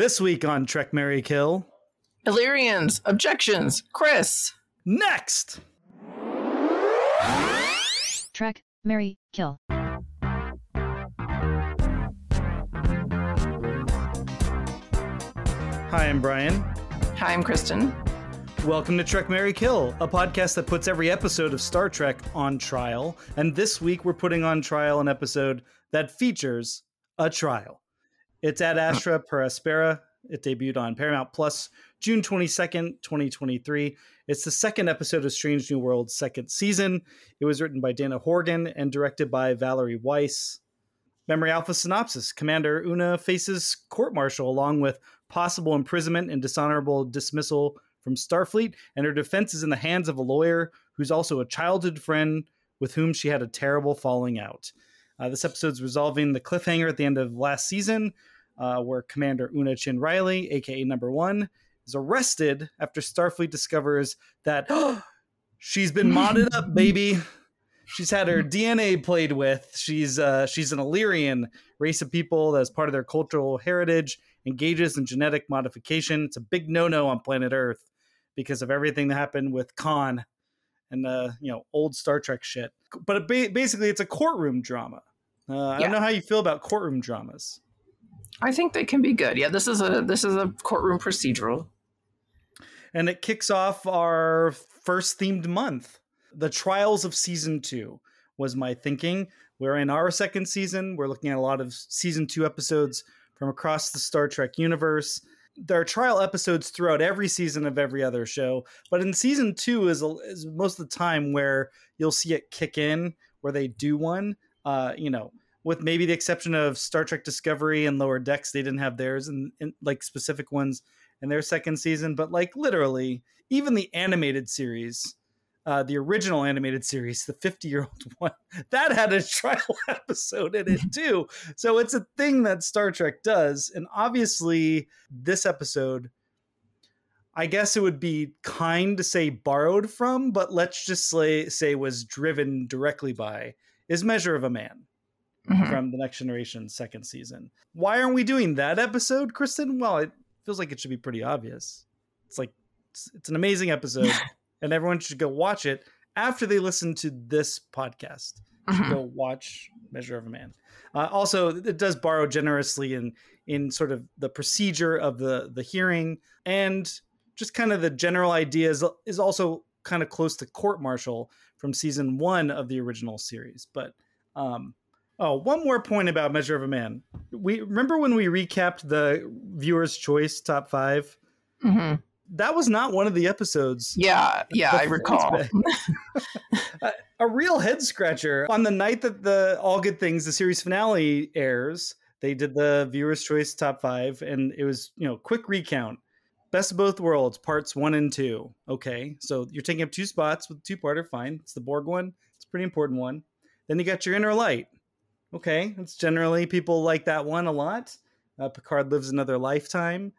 This week on Trek Marry Kill. Illyrians, objections, Chris. Next. Trek, Marry, Kill. Hi, I'm Brian. Hi, I'm Kristen. Welcome to Trek Marry Kill, a podcast that puts every episode of Star Trek on trial. And this week we're putting on trial an episode that features a trial. It's Ad Astra per Aspera. It debuted on Paramount Plus June 22nd, 2023. It's the second episode of Strange New World's second season. It was written by Dana Horgan and directed by Valerie Weiss. Memory Alpha synopsis Commander Una faces court martial along with possible imprisonment and dishonorable dismissal from Starfleet, and her defense is in the hands of a lawyer who's also a childhood friend with whom she had a terrible falling out. Uh, this episode's resolving the cliffhanger at the end of last season, uh, where Commander Una Chin Riley, aka Number One, is arrested after Starfleet discovers that she's been modded up, baby. She's had her DNA played with. She's uh, she's an Illyrian race of people that's part of their cultural heritage. Engages in genetic modification. It's a big no-no on planet Earth because of everything that happened with Khan and uh, you know old Star Trek shit. But it ba- basically, it's a courtroom drama. Uh, I don't know how you feel about courtroom dramas. I think they can be good. Yeah, this is a this is a courtroom procedural. and it kicks off our first themed month. The trials of season two was my thinking. We're in our second season. We're looking at a lot of season two episodes from across the Star Trek universe. There are trial episodes throughout every season of every other show, but in season two is, is most of the time where you'll see it kick in, where they do one. Uh, you know, with maybe the exception of Star Trek Discovery and Lower Decks, they didn't have theirs and like specific ones in their second season, but like literally, even the animated series, uh, the original animated series, the 50 year old one, that had a trial episode in it too. So it's a thing that Star Trek does. And obviously, this episode, I guess it would be kind to say borrowed from, but let's just say, say was driven directly by, is Measure of a Man Mhm. from the Next Generation second season. Why aren't we doing that episode, Kristen? Well, it feels like it should be pretty obvious. It's like it's, it's an amazing episode, and everyone should go watch it after they listen to this podcast. Should Mhm. go watch Measure of a Man. Uh, also, it does borrow generously in in sort of the procedure of the the hearing and just kind of the general idea is, is also kind of close to court martial from season one of the original series. But um, Oh, one more point about Measure of a Man. We remember when we recapped the viewers' choice top five. Mhm. That was not one of the episodes. Yeah, yeah, I recall. a, a real head scratcher. On the night that the All Good Things, the series finale airs, they did the viewers' choice top five, and it was you know quick recount. Best of both worlds, parts one and two. Okay, so you're taking up two spots with two parter. Fine, it's the Borg one. It's a pretty important one. Then you got your Inner Light. Okay, it's generally people like that one a lot. Uh, Picard lives another lifetime,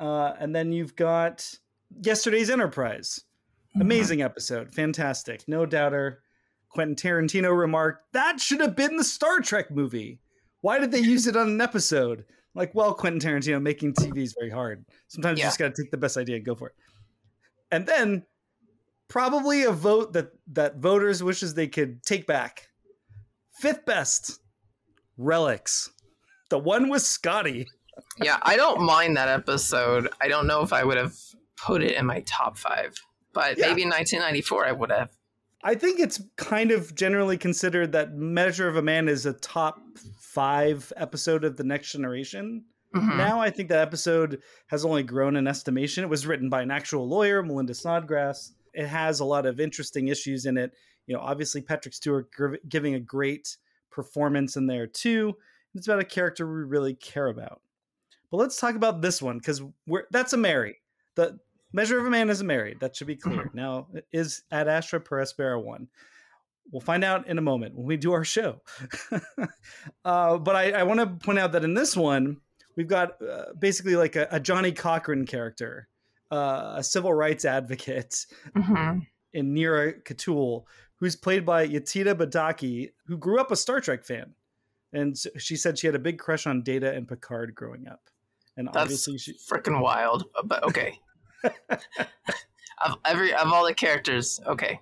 uh, and then you've got yesterday's Enterprise. Amazing episode, fantastic, no doubter. Quentin Tarantino remarked that should have been the Star Trek movie. Why did they use it on an episode? Like, well, Quentin Tarantino making TV is very hard. Sometimes you just got to take the best idea and go for it. And then probably a vote that that voters wishes they could take back. Fifth best, Relics, the one with Scotty. yeah, I don't mind that episode. I don't know if I would have put it in my top five, but Yeah. maybe in 1994 I would have. I think it's kind of generally considered that Measure of a Man is a top five episode of the Next Generation. Mhm. Now I think that episode has only grown in estimation. It was written by an actual lawyer, Melinda Snodgrass. It has a lot of interesting issues in it. You know, obviously Patrick Stewart giving a great performance in there too. It's about a character we really care about. But let's talk about this one because we're that's a Marry. The Measure of a Man is a Marry. That should be clear. Now is Ad Astra per Aspera one. We'll find out in a moment when we do our show. uh, but I, I want to point out that in this one, we've got uh, basically like a, a Johnnie Cochran character, uh, a civil rights advocate Mhm. in Neera Ketoul, who's played by Yetide Badaki, who grew up a Star Trek fan. And she said she had a big crush on Data and Picard growing up. and That's obviously she freaking wild. uh, But okay. of every of all the characters, okay.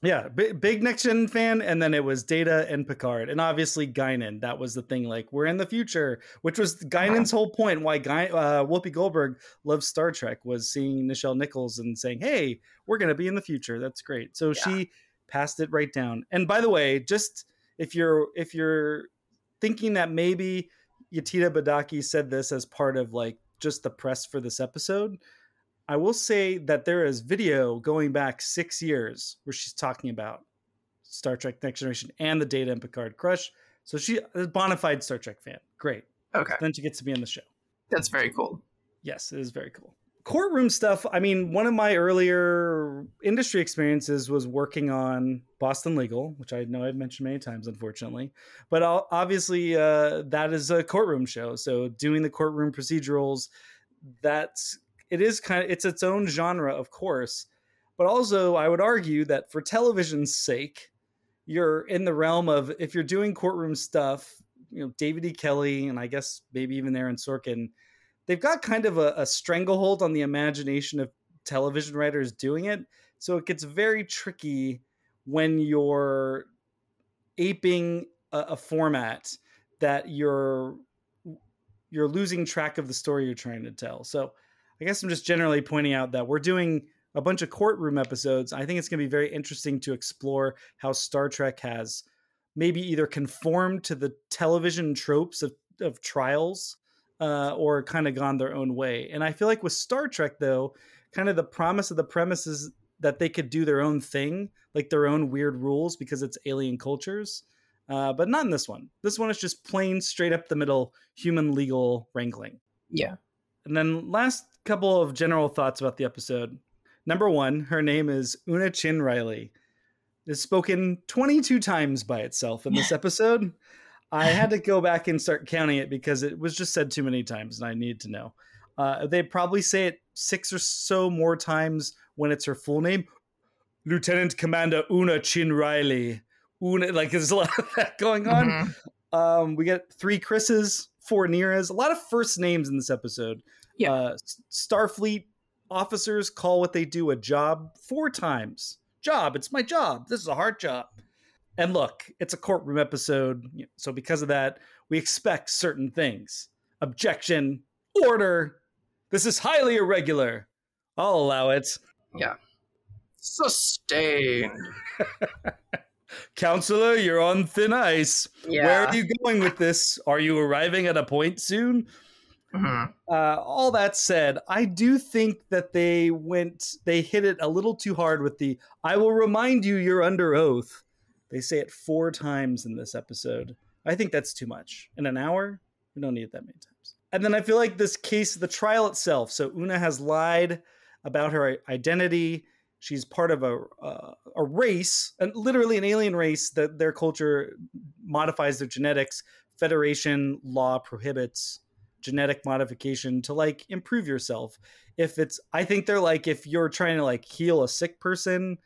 Yeah, big, big next gen fan, and then it was Data and Picard, and obviously Guinan. That was the thing. Like we're in the future, which was Guinan's whole point. Why Guy, uh, Whoopi Goldberg loves Star Trek was seeing Nichelle Nichols and saying, "Hey, we're gonna be in the future. That's great." So Yeah. she passed it right down. And by the way, just if you're if you're thinking that maybe Yetide Badaki said this as part of like just the press for this episode, I will say that there is video going back six years where she's talking about Star Trek Next Generation and the Data and Picard crush. So she is a bona fide Star Trek fan. Great. Okay. Then she gets to be on the show. That's very cool. Yes, it is very cool. Courtroom stuff. I mean, one of my earlier industry experiences was working on Boston Legal, which I know I've mentioned many times, unfortunately. But obviously, uh, that is a courtroom show. So doing the courtroom procedurals, that's it is kind of it's its own genre, of course. But also, I would argue that for television's sake, you're in the realm of if you're doing courtroom stuff, you know, David E. Kelley and I guess maybe even Aaron Sorkin they've got kind of a, a stranglehold on the imagination of television writers doing it. So it gets very tricky when you're aping a, a format that you're you're losing track of the story you're trying to tell. So I guess I'm just generally pointing out that we're doing a bunch of courtroom episodes. I think it's going to be very interesting to explore how Star Trek has maybe either conformed to the television tropes of, of trials uh, or kind of gone their own way. And I feel like with Star Trek, though, kind of the promise of the premise is that they could do their own thing, like their own weird rules because it's alien cultures. Uh, but not in this one. This one is just plain straight up the middle human legal wrangling. Yeah. And then last couple of general thoughts about the episode. Number one, her name is Una Chin Riley. It's spoken 22 times by itself in this episode. I had to go back and start counting it because it was just said too many times and I needed to know. Uh, they probably say it six or so more times when it's her full name Lieutenant Commander Una Chin Riley. Una, like there's a lot of that going on. Mhm. Um, we get three Chris's, four Neeras, a lot of first names in this episode. Yeah. Uh, Starfleet officers call what they do a job four times. Job, it's my job. This is a hard job. And look, it's a courtroom episode. So because of that, we expect certain things. Objection, order. This is highly irregular. I'll allow it. Yeah. Sustained. Counselor, you're on thin ice. Yeah. Where are you going with this? Are you arriving at a point soon? Mhm. Uh, all that said, I do think that they went, they hit it a little too hard with the I will remind you you're under oath. They say it four times in this episode. I think that's too much. In an hour, we don't need it that many times. And then I feel like this case, the trial itself. So Una has lied about her identity. She's part of a uh, a race, and literally an alien race that their culture modifies their genetics. Federation law prohibits genetic modification to like improve yourself. If it's, I think they're like if you're trying to like heal a sick person,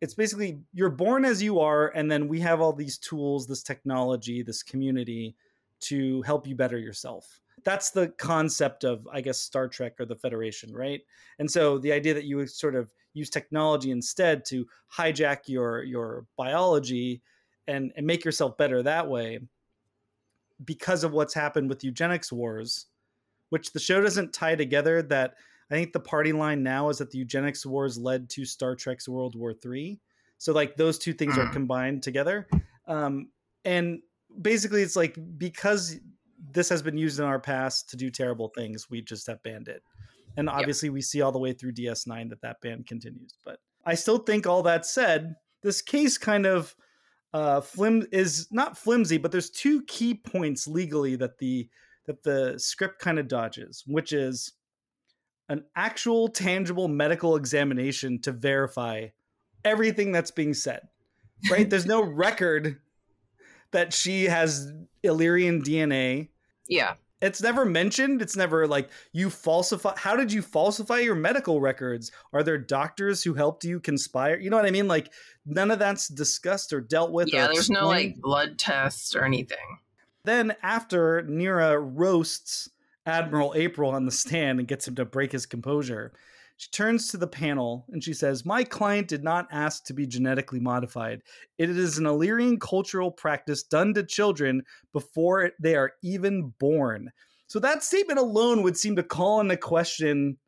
it's basically you're born as you are, and then we have all these tools, this technology, this community to help you better yourself. That's the concept of, I guess, Star Trek or the Federation, right? And so the idea that you would sort of use technology instead to hijack your your biology and, and make yourself better that way because of what's happened with eugenics wars, which the show doesn't tie together. That I think the party line now is that the eugenics wars led to Star Trek's World War Three. So like those two things are Mm. combined together, um, and basically it's like because this has been used in our past to do terrible things, we just have banned it. And obviously, we see all the way through DS9 that that ban continues. But I still think, all that said, this case kind of uh, flim is not flimsy, but there's two key points legally that the that the script kind of dodges, which is an actual tangible medical examination to verify everything that's being said. Right? there's no record that she has Illyrian DNA Yeah. it's never mentioned it's never like you falsify how did you falsify your medical records are there doctors who helped you conspire you know what i mean like none of that's discussed or dealt with Yeah. There's no like blood tests or anything. then after neera roasts Admiral April on the stand and gets him to break his composure. She turns to the panel and she says, My client did not ask to be genetically modified. It is an Illyrian cultural practice done to children before they are even born. So that statement alone would seem to call into question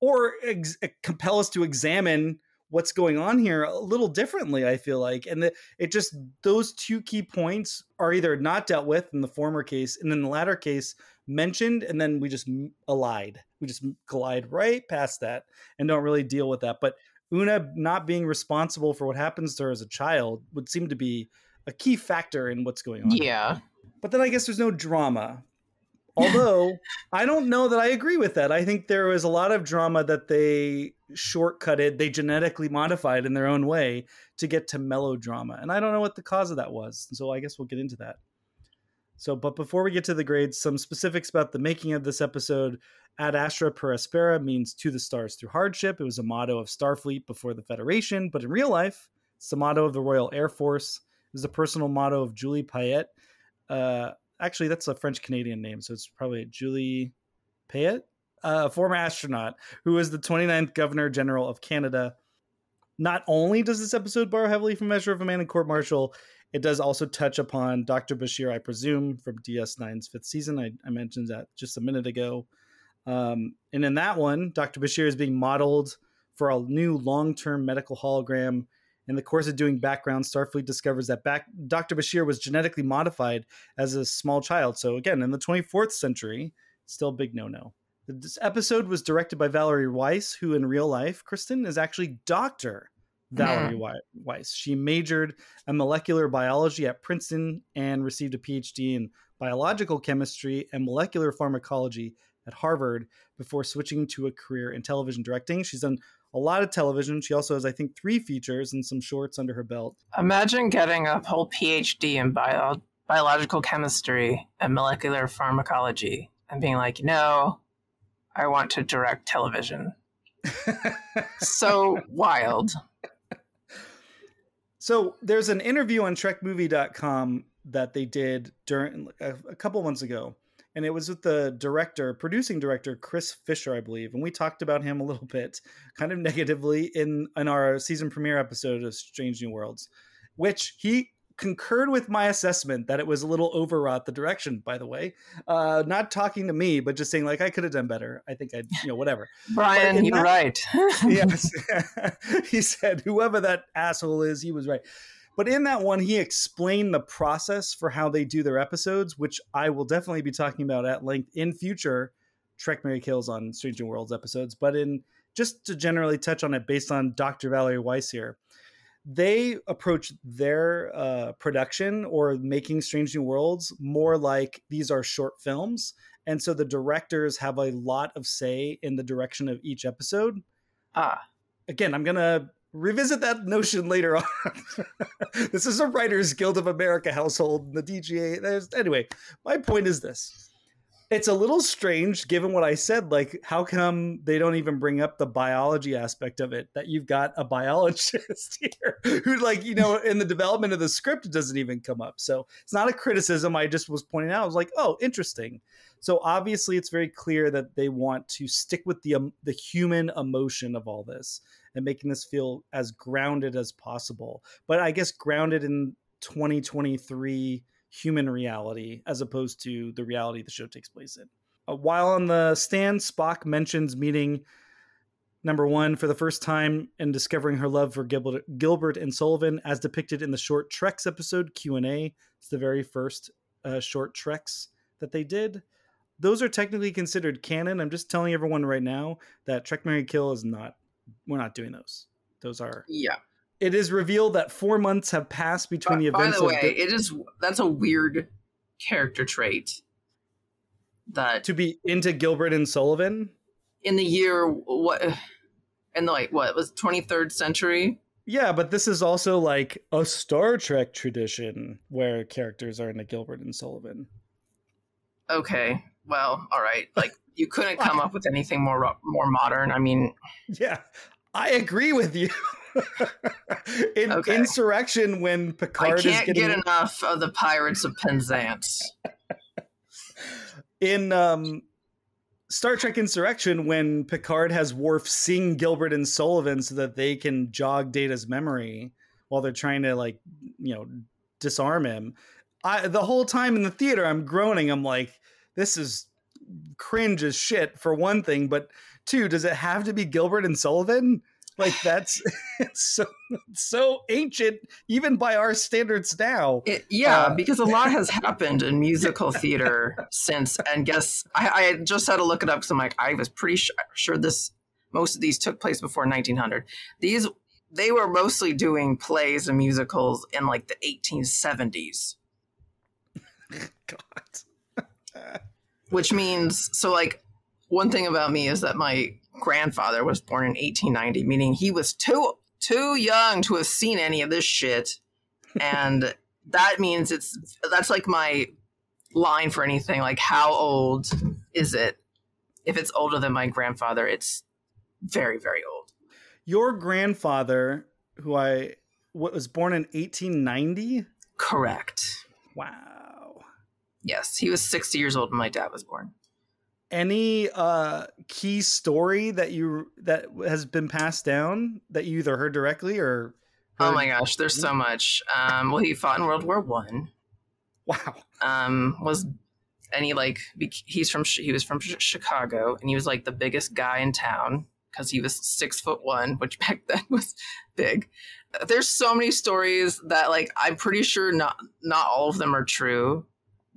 or ex- eh, compel us to examine what's going on here a little differently i feel like and the, it just those two key points are either not dealt with in the former case and in the latter case mentioned and then we just allied. We just glide right past that and don't really deal with that. But una not being responsible for what happens to her as a child would seem to be a key factor in what's going on. Yeah. But then i guess there's no drama. Although I don't know that I agree with that. I think there was a lot of drama that they shortcutted, they genetically modified in their own way to get to melodrama. And I don't know what the cause of that was. So I guess we'll get into that. So, but before we get to the grades, some specifics about the making of this episode. Ad Astra per Aspera means to the stars through hardship. It was a motto of Starfleet before the Federation, but in real life, it's the motto of the Royal Air Force. It was the personal motto of Julie Payette, uh, actually that's a French Canadian name, so it's probably Julie Payette, a former astronaut who was the 29th Governor General of Canada. Not only does this episode borrow heavily from Measure of a Man and Court Martial, it does also touch upon Dr. Bashir, I presume, from DS9's fifth season. I, I mentioned that just a minute ago. Um, and in that one, Dr. Bashir is being modeled for a new long term medical hologram in the course of doing background, Starfleet discovers that back, Dr. Bashir was genetically modified as a small child. So, again, in the 24th century, still big no no. This episode was directed by Valerie Weiss, who in real life, Kristen, is actually Dr. Valerie mm. Weiss. She majored in molecular biology at Princeton and received a PhD in biological chemistry and molecular pharmacology at Harvard before switching to a career in television directing. She's done a lot of television. She also has, I think, three features and some shorts under her belt. Imagine getting a whole PhD in bio- biological chemistry and molecular pharmacology and being like, no, I want to direct television. so wild. So there's an interview on TrekMovie.com that they did during a, a couple months ago and it was with the director, producing director Chris Fisher, I believe, and we talked about him a little bit, kind of negatively in in our season premiere episode of Strange New Worlds, which he concurred with my assessment that it was a little overwrought the direction by the way. Uh not talking to me but just saying like i could have done better. I think i you know whatever. Brian you're that, right. Yes. He said whoever that asshole is he was right. But in that one, he explained the process for how they do their episodes, which I will definitely be talking about at length in future. Trek Marry Kills on Stranger Worlds episodes. But in just to generally touch on it based on Dr. Valerie Weiss here, they approach their uh, production or making Strange New Worlds more like these are short films. And so the directors have a lot of say in the direction of each episode. Ah. Again, I'm going to revisit that notion later on. this is a Writers Guild of America household, the DGA. There's, anyway, my point is this. It's a little strange given what I said. Like, how come they don't even bring up the biology aspect of it? That you've got a biologist here who, like, you know, in the development of the script, it doesn't even come up. So it's not a criticism. I just was pointing out. I was like, oh, interesting. So obviously, it's very clear that they want to stick with the um, the human emotion of all this and making this feel as grounded as possible. But I guess grounded in 2023 human reality as opposed to the reality the show takes place in. Uh, while on the stand, Spock mentions meeting number one for the first time and discovering her love for Gilbert, Gilbert and Sullivan, as depicted in the short Treks episode Q and A. It's the very first uh, short Treks that they did. Those are technically considered canon. I'm just telling everyone right now that Trek Marry Kill is not we're not doing those. Those are yeah. It is revealed that four months have passed between the events. By the way, the, it is that's a weird character trait. That to be into Gilbert and Sullivan in the year what in the like what was twenty third century. Yeah, but this is also like a Star Trek tradition where characters are into Gilbert and Sullivan. Okay, well, all right. Like you couldn't come up with anything more more modern. I mean, yeah, I agree with you. In okay. insurrection, when Picard I can't getting... get enough of the Pirates of Penzance. In um, Star Trek Insurrection when Picard has Worf sing Gilbert and Sullivan so that they can jog Data's memory while they're trying to like you know disarm him. I the whole time in the theater I'm groaning. I'm like, this is cringe as shit for one thing, but two, does it have to be Gilbert and Sullivan? Like that's it's so so ancient, even by our standards now. It, yeah, Uh, because a lot has happened in musical theater since. And guess I, I just had to look it up because I'm like, I was pretty sure, sure this most of these took place before 1900. These they were mostly doing plays and musicals in like the 1870s, God. which means so like one thing about me is that my grandfather was born in 1890, meaning he was too too young to have seen any of this shit, and that means it's that's like my line for anything. Like, how old is it? If it's older than my grandfather, it's very very old. Your grandfather, who I what was born in 1890. Correct. Wow. Yes, he was 60 years old when my dad was born. Any uh key story that you that has been passed down that you either heard directly or Oh my gosh, there's so much. Um, well, he fought in World War One. Wow. um, was and he like he's from he was from Chicago and he was like the biggest guy in town because he was six foot one, which back then was big. There's so many stories that like I'm pretty sure not not all of them are true,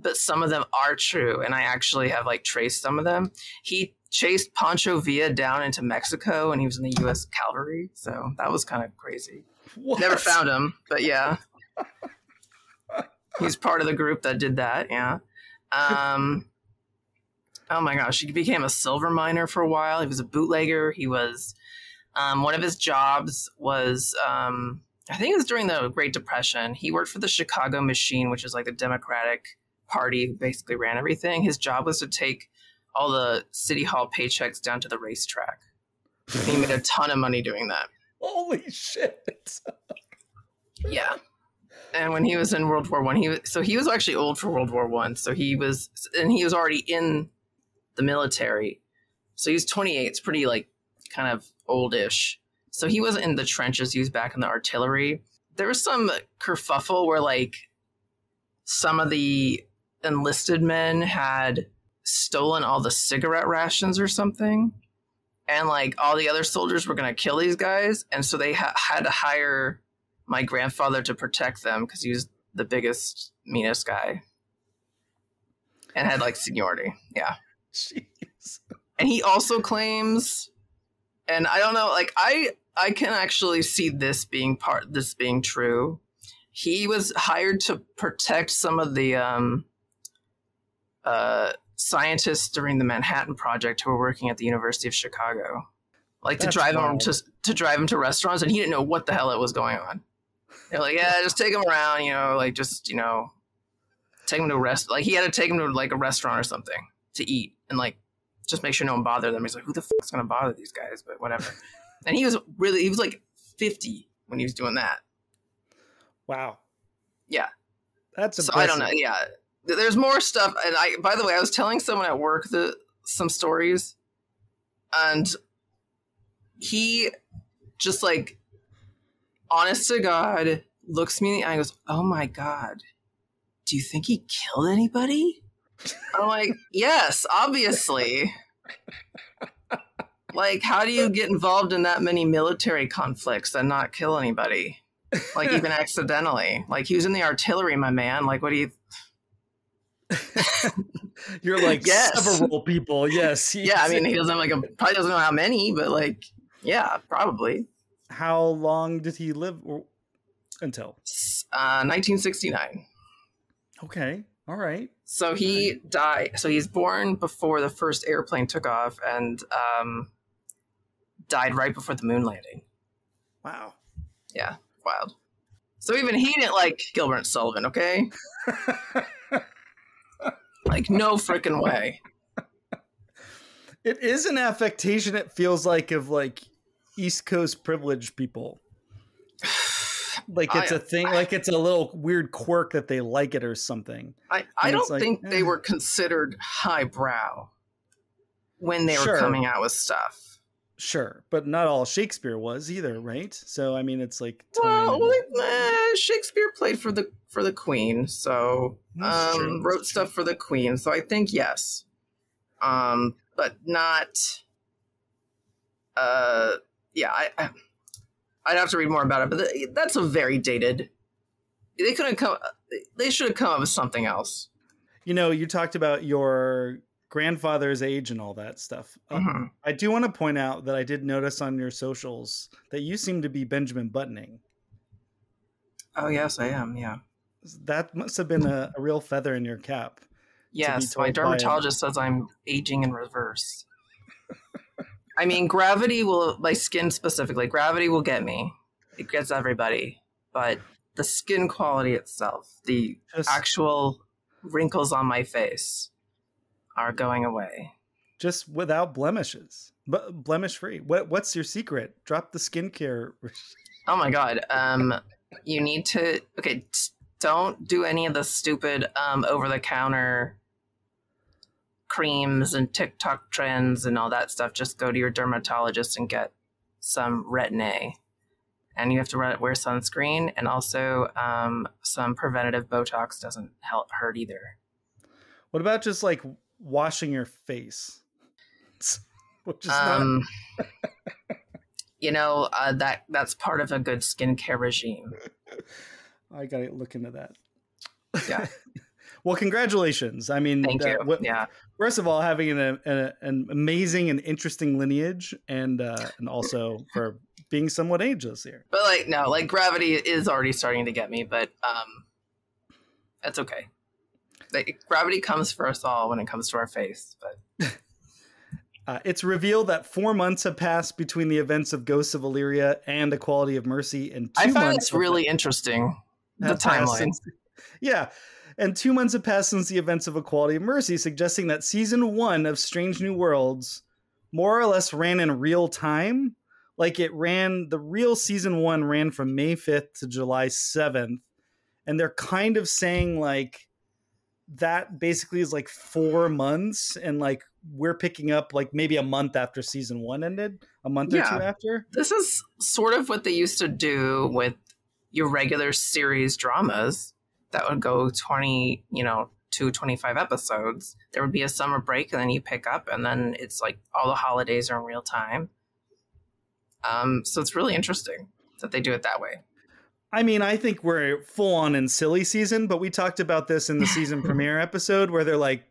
but some of them are true, and I actually have like traced some of them. He chased Pancho Villa down into Mexico, and he was in the U.S. Cavalry, so that was kind of crazy. Never found him, but yeah. He's part of the group that did that, yeah. Um Oh my gosh, he became a silver miner for a while. He was a bootlegger. He was um, one of his jobs was um, I think it was during the Great Depression. He worked for the Chicago Machine, which is like the Democratic Party who basically ran everything. His job was to take all the city hall paychecks down to the racetrack. He made a ton of money doing that. Holy shit. Yeah. And when he was in World War One, he was so he was actually old for World War One. So he was, and he was already in the military. So he was 28. It's pretty like kind of oldish. So he wasn't in the trenches. He was back in the artillery. There was some kerfuffle where like some of the enlisted men had stolen all the cigarette rations or something. And like all the other soldiers were going to kill these guys. And so they ha- had to hire my grandfather to protect them because he was the biggest, meanest guy and had like seniority. Yeah. Jeez. And he also claims, and I don't know, like I I can actually see this being part this being true. He was hired to protect some of the um, uh, scientists during the Manhattan Project who were working at the University of Chicago, like to That's drive him to to drive him to restaurants, and he didn't know what the hell it was going on. They're like, yeah, just take him around, you know, like just you know, take him to a rest. Like he had to take him to like a restaurant or something to eat, and like just make sure no one bothered them. He's like, who the fuck's gonna bother these guys? But whatever. and he was really, he was like fifty when he was doing that. Wow. Yeah. That's So I don't know. Yeah, there's more stuff. And I, by the way, I was telling someone at work the some stories, and he just like, honest to God, looks me in the eye and goes, "Oh my God, do you think he killed anybody?" I'm like, "Yes, obviously." like, how do you get involved in that many military conflicts and not kill anybody? Like, even accidentally. Like, he was in the artillery, my man. Like, what do you? You're like Yes. several people. Yes. Yeah, I mean, he doesn't like a probably doesn't know how many, but like, yeah, probably. how long did he live or, until? Uh, 1969. Okay. All right. So he died. So he's born before the first airplane took off, and um, died right before the moon landing. Wow. Yeah, wild. So even he didn't like Gilbert Sullivan. Okay, like no freaking way. It is an affectation. It feels like of like East Coast privileged people. Like it's I- a thing. Like it's a little weird quirk that they like it or something. I, I And don't like, think eh. they were considered highbrow. when they were Sure. coming out with stuff. Sure, but not all Shakespeare was either, right? So I mean, it's like. Well, well, eh, Shakespeare played for the for the Queen, so um, wrote stuff for the Queen. So I think yes, um, but not. Uh, yeah, I, I I'd have to read more about it, but th- that's a very dated. They couldn't come. They should have come up with something else. you know, you talked about your grandfather's age and all that stuff. Uh, Mhm. I do want to point out that I did notice on your socials that you seem to be Benjamin Buttoning. Oh yes, I am. Yeah. That must have been a, a real feather in your cap. Yes, my told by a- dermatologist says I'm aging in reverse. I mean, gravity will, my skin specifically, gravity will get me. It gets everybody. But the skin quality itself, the Just, actual wrinkles on my face are going away. just without blemishes, but blemish free. What what's your secret? Drop the skincare. Oh my God. Um, you need to, okay, don't do any of the stupid um, over the counter creams and TikTok trends and all that stuff. Just go to your dermatologist and get some Retin A. And you have to wear sunscreen and also um, some preventative Botox doesn't help hurt either. What about just like washing your face? Which is not Um, you know uh, that that's part of a good skincare regime. I gotta look into that. Yeah. well, congratulations. I mean, Thank uh, you. what- yeah. first of all, having an, a, an amazing and interesting lineage, and uh, and also for being somewhat ageless here. But like no, like gravity is already starting to get me, but um that's okay. Like, gravity comes for us all when it comes to our face, but Uh, it's revealed that four months have passed between the events of Ghosts of Illyria and A Quality of Mercy, and two I find months it's really interesting the timeline. since- yeah. And two months have passed since the events of A Quality of Mercy, suggesting that season one of Strange New Worlds more or less ran in real time. Like it ran, the real season one ran from May 5th to July 7th. And they're kind of saying like that basically is like four months. And like we're picking up like maybe a month after season one ended, a month or two after. This is sort of what they used to do with your regular series dramas that would go 20, you know, to 25 episodes. There would be a summer break and then you pick up and then it's like all the holidays are in real time. Um, so it's really interesting that they do it that way. I mean, I think we're full on in silly season, but we talked about this in the season premiere episode where they're like,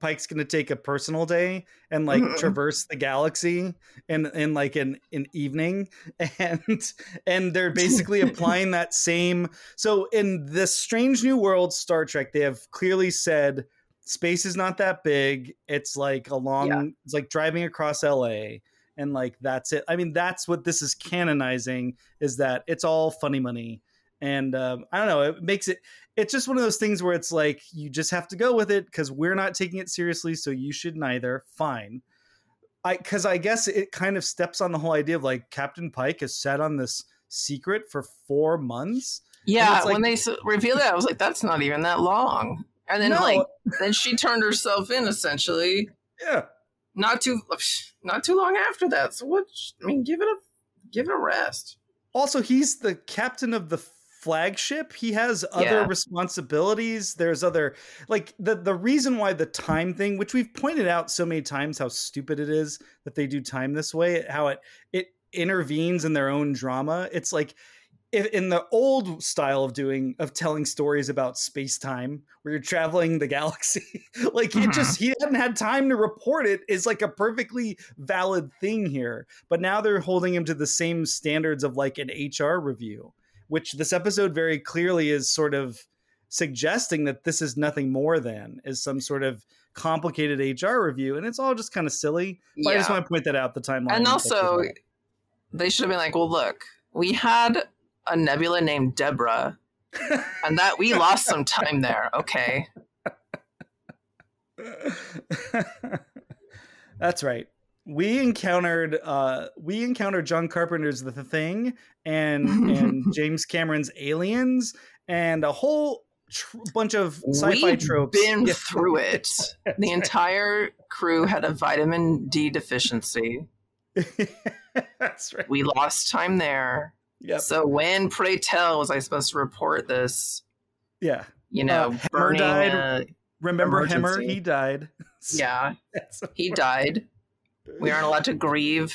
Pike's going to take a personal day and like Mhm. traverse the galaxy in in like an an evening, and and they're basically applying that same. So in this Strange New World Star Trek, they have clearly said space is not that big. It's like a long. Yeah. It's like driving across L.A. And like that's it. I mean, that's what this is canonizing is that it's all funny money and um, i don't know it makes it it's just one of those things where it's like you just have to go with it because we're not taking it seriously so you should neither fine i because i guess it kind of steps on the whole idea of like captain pike has sat on this secret for four months Yeah, like- when they revealed that, I was like, "That's not even that long." And then, No. like, then she turned herself in essentially. yeah Not too, not too long after that. So what? I mean, give it a, give it a rest. also he's the captain of the flagship he has other Yeah. responsibilities there's other like the the reason why the time thing which we've pointed out so many times how stupid it is that they do time this way how it it intervenes in their own drama it's like in the old style of doing of telling stories about space time where you're traveling the galaxy like it Mhm. just he hadn't had time to report it is like a perfectly valid thing here. But now they're holding him to the same standards of like an hr review which this episode very clearly is sort of suggesting that this is nothing more than is some sort of complicated hr review and it's all just kind of silly but i just want to point that out the timeline And also, they should have been like, "Well, look, we had a nebula named Deborah, and that we lost some time there." Okay, That's right. We encountered uh we encountered John Carpenter's The Thing and and James Cameron's Aliens and a whole tr- bunch of sci-fi We've tropes. been Yeah. through it. The entire crew had a vitamin D deficiency. That's right. We lost time there. Yep. So when, pray tell, was I supposed to report this? yeah. You know, Uh, burning. died. uh, Remember? Emergency. He died. yeah, he died. We aren't allowed to grieve.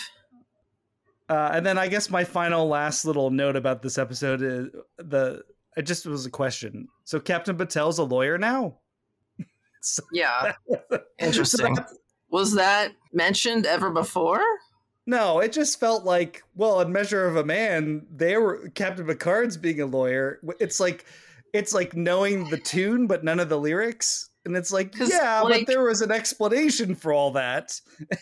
Uh, and then I guess my final last little note about this episode is the it just was a question. So Captain Batel's a lawyer now. So- Yeah, interesting. that's- Was that mentioned ever before? No, it just felt like well, in Measure of a Man, they were Captain Picard's being a lawyer. It's like it's like knowing the tune but none of the lyrics. And it's like, yeah, like- but there was an explanation for all that.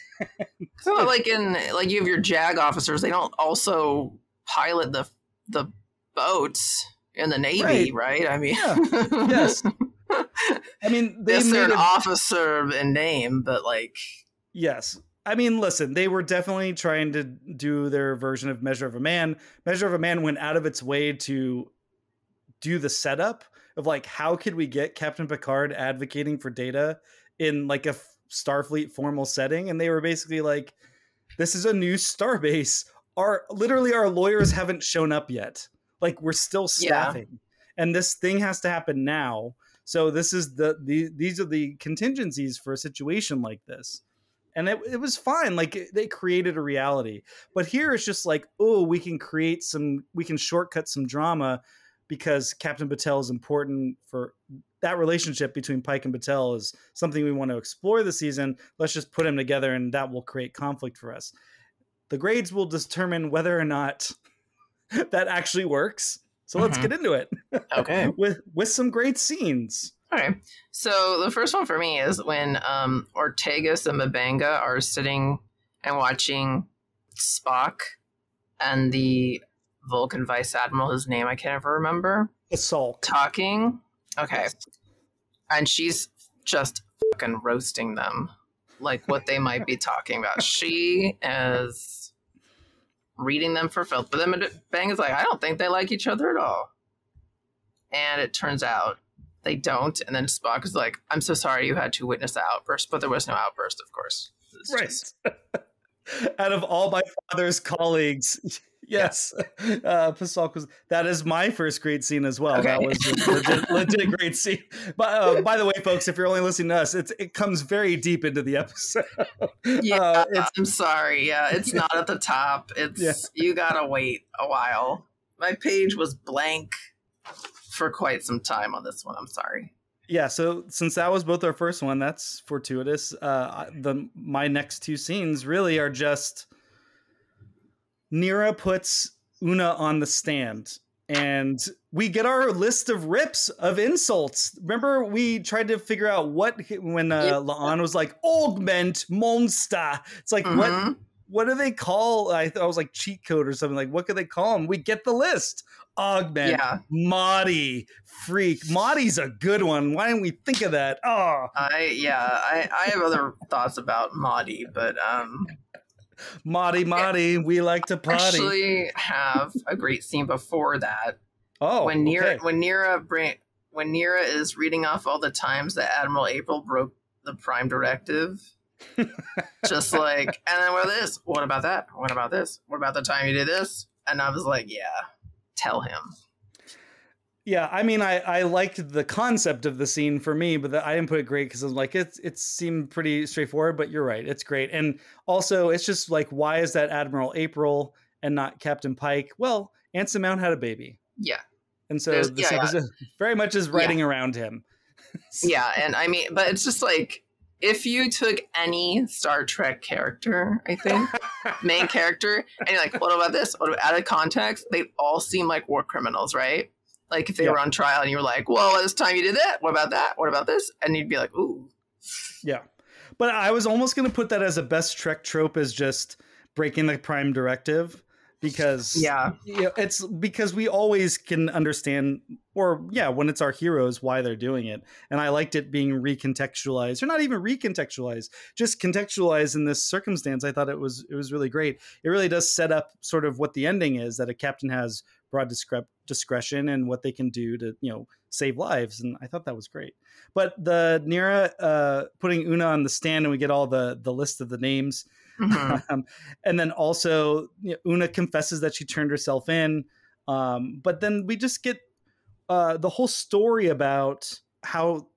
So like in like you have your JAG officers, they don't also pilot the the boats in the Navy, right? I mean, Yeah. Yes. I mean, they yes, they're an a officer in name, but like, Yes. I mean, listen, they were definitely trying to do their version of Measure of a Man. Measure of a Man went out of its way to do the setup of like, how could we get Captain Picard advocating for data in like a Starfleet formal setting? And they were basically like, this is a new starbase. Our literally our lawyers haven't shown up yet. Like we're still Yeah. staffing. And this thing has to happen now. So this is the, the these are the contingencies for a situation like this and it, it was fine like it- they created a reality. But here it's just like oh we can create some we can shortcut some drama because captain batel is important for that relationship between pike and batel is something we want to explore this season. Let's just put them together and that will create conflict for us. The grades will determine whether or not that actually works. So let's Mhm. get into it. Okay, with with some great scenes okay. So the first one for me is when um Ortegas and M'Benga are sitting and watching Spock and the Vulcan Vice Admiral, whose name I can't ever remember, assault talking. Okay. And she's just fucking roasting them. Like what they might be talking about. She is reading them for filth. But then Bang is like, I don't think they like each other at all. And it turns out they don't. And then Spock is like, I'm so sorry you had to witness the outburst. But there was no outburst, of course. Right just- out of all my father's colleagues yes uh Pasalk was that is my first great scene as well that was a legit, legit great scene but uh, by the way folks if you're only listening to us it's it comes very deep into the episode Yeah, Uh, it's I'm sorry. Yeah, it's not at the top. It's Yeah. you gotta wait a while. My page was blank for quite some time on this one. I'm sorry. yeah so since that was both our first one that's fortuitous uh the my next two scenes really are just neera puts una on the stand and we get our list of rips of insults remember we tried to figure out what when uh Yeah. La'an was like augment monster it's like what Mhm. what do they call i thought it was like cheat code or something like what could they call them we get the list augment Yeah, Maudie, freak. Maudie's a good one. Why didn't we think of that? Oh, I yeah I, I have other thoughts about Maudie, but um, Maudie, Maudie, we like to potty. actually have a great scene before that oh, when Neera okay. when Neera bring when Neera is reading off all the times that Admiral April broke the Prime Directive. Just like, and then what this? What about that? What about this? What about the time you did this? And I was like, yeah, tell him. Yeah, I mean, I I liked the concept of the scene for me, but the, I didn't put it great because I was like, it's it seemed pretty straightforward. But you're right, it's great, and also it's just like, why is that Admiral April and not Captain Pike? Well, Anson Mount had a baby, Yeah, and so There's- this yeah, yeah. very much is writing around him. yeah, and I mean, but it's just like if you took any Star Trek character, I think main character, and you're like, what about this? What about out of context? They all seem like war criminals, right? Like if they Yeah. were on trial and you were like, well, this time you did that. What about that? What about this? And you'd be like, ooh, Yeah. But I was almost going to put that as a best Trek trope as just breaking the prime directive because Yeah. you know, it's because we always can understand or yeah when it's our heroes why they're doing it and i liked it being recontextualized or not even recontextualized just contextualized in this circumstance i thought it was it was really great it really does set up sort of what the ending is that a captain has broad discre- discretion and what they can do to you know save lives and i thought that was great but the neera uh putting una on the stand and we get all the the list of the names Mhm. um, and then also you know, Una confesses that she turned herself in. Um, but then we just get uh, the whole story about how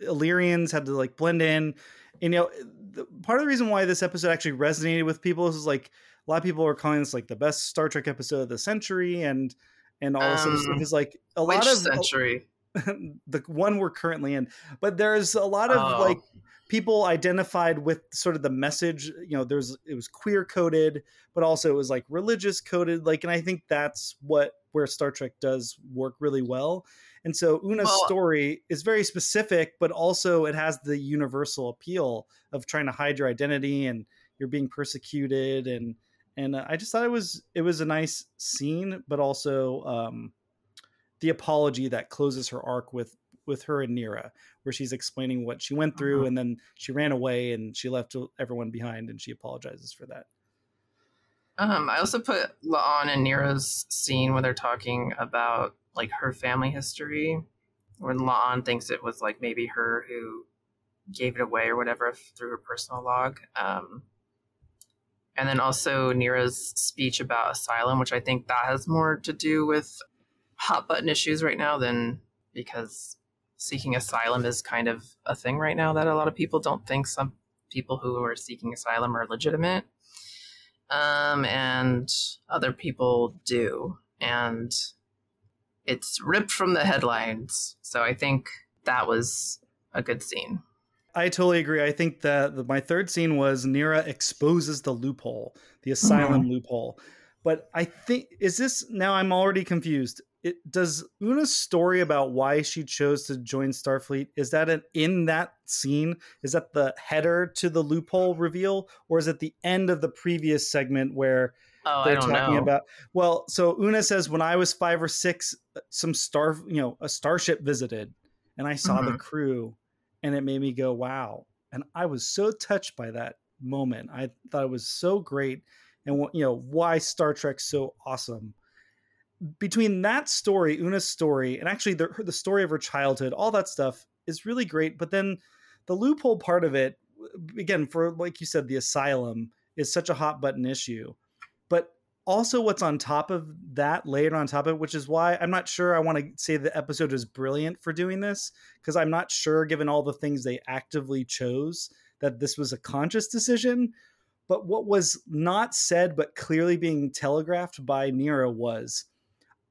Illyrians had to like blend in. And, you know, the, part of the reason why this episode actually resonated with people is like a lot of people are calling this like the best Star Trek episode of the century, and and all this other Um, stuff is like a lot of century? the one we're currently in. But there's a lot of Oh. like people identified with sort of the message you know there's it was queer coded but also it was like religious coded like and i think that's what where star trek does work really well. And so una's Well- story is very specific but also it has the universal appeal of trying to hide your identity and you're being persecuted. And and uh, i just thought it was it was a nice scene but also um the apology that closes her arc with with her and Neera, where she's explaining what she went through, Mhm. and then she ran away and she left everyone behind, and she apologizes for that. Um, I also put La'an and Neera's scene where they're talking about like her family history, when La'an thinks it was like maybe her who gave it away or whatever through her personal log. Um, and then also Neera's speech about asylum, which I think that has more to do with hot button issues right now than because seeking asylum is kind of a thing right now that a lot of people don't think some people who are seeking asylum are legitimate um, and other people do. And it's ripped from the headlines. So I think that was a good scene. I totally agree. I think that the, my third scene was Neera exposes the loophole, the asylum loophole. But I think is this now? I'm already confused. It, does Una's story about why she chose to join Starfleet is that an, in that scene? Is that the header to the loophole reveal, or is it the end of the previous segment where Oh, they're talking know. about well so una says when i was five or six some star you know a starship visited and i saw the Mhm. crew and it made me go wow and i was so touched by that moment i thought it was so great and what you know why star trek's so awesome between that story una's story and actually the, the story of her childhood all that stuff is really great but then the loophole part of it again for like you said the asylum is such a hot button issue but also what's on top of that layered on top of it which is why i'm not sure i want to say the episode is brilliant for doing this because i'm not sure given all the things they actively chose that this was a conscious decision but what was not said but clearly being telegraphed by neera was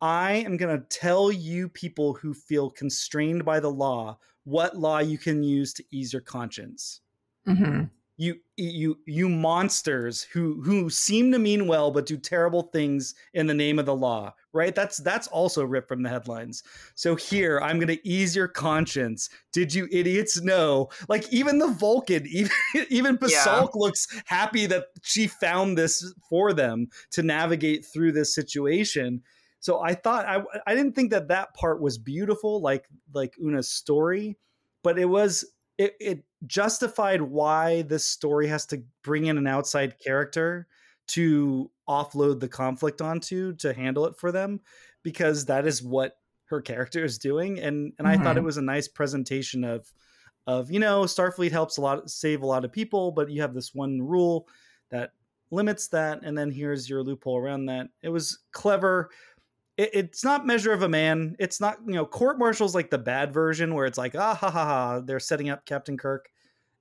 i am going to tell you people who feel constrained by the law what law you can use to ease your conscience. Mhm. you you you monsters who who seem to mean well but do terrible things in the name of the law right? That's that's also ripped from the headlines. So here i'm going to ease your conscience. Did you idiots know? Like even the vulcan even even Pasalk looks happy that she found this for them to navigate through this situation so i thought i i didn't think that that part was beautiful like like una's story but it was it, it justified why this story has to bring in an outside character to offload the conflict onto to handle it for them because that is what her character is doing and and I thought it Mhm. was a nice presentation of of you know Starfleet helps a lot save a lot of people but you have this one rule that limits that and then here's your loophole around that it was clever it, it's not measure of a man. It's not you know court martial's like the bad version where it's like ah ha ha ha they're setting up captain kirk.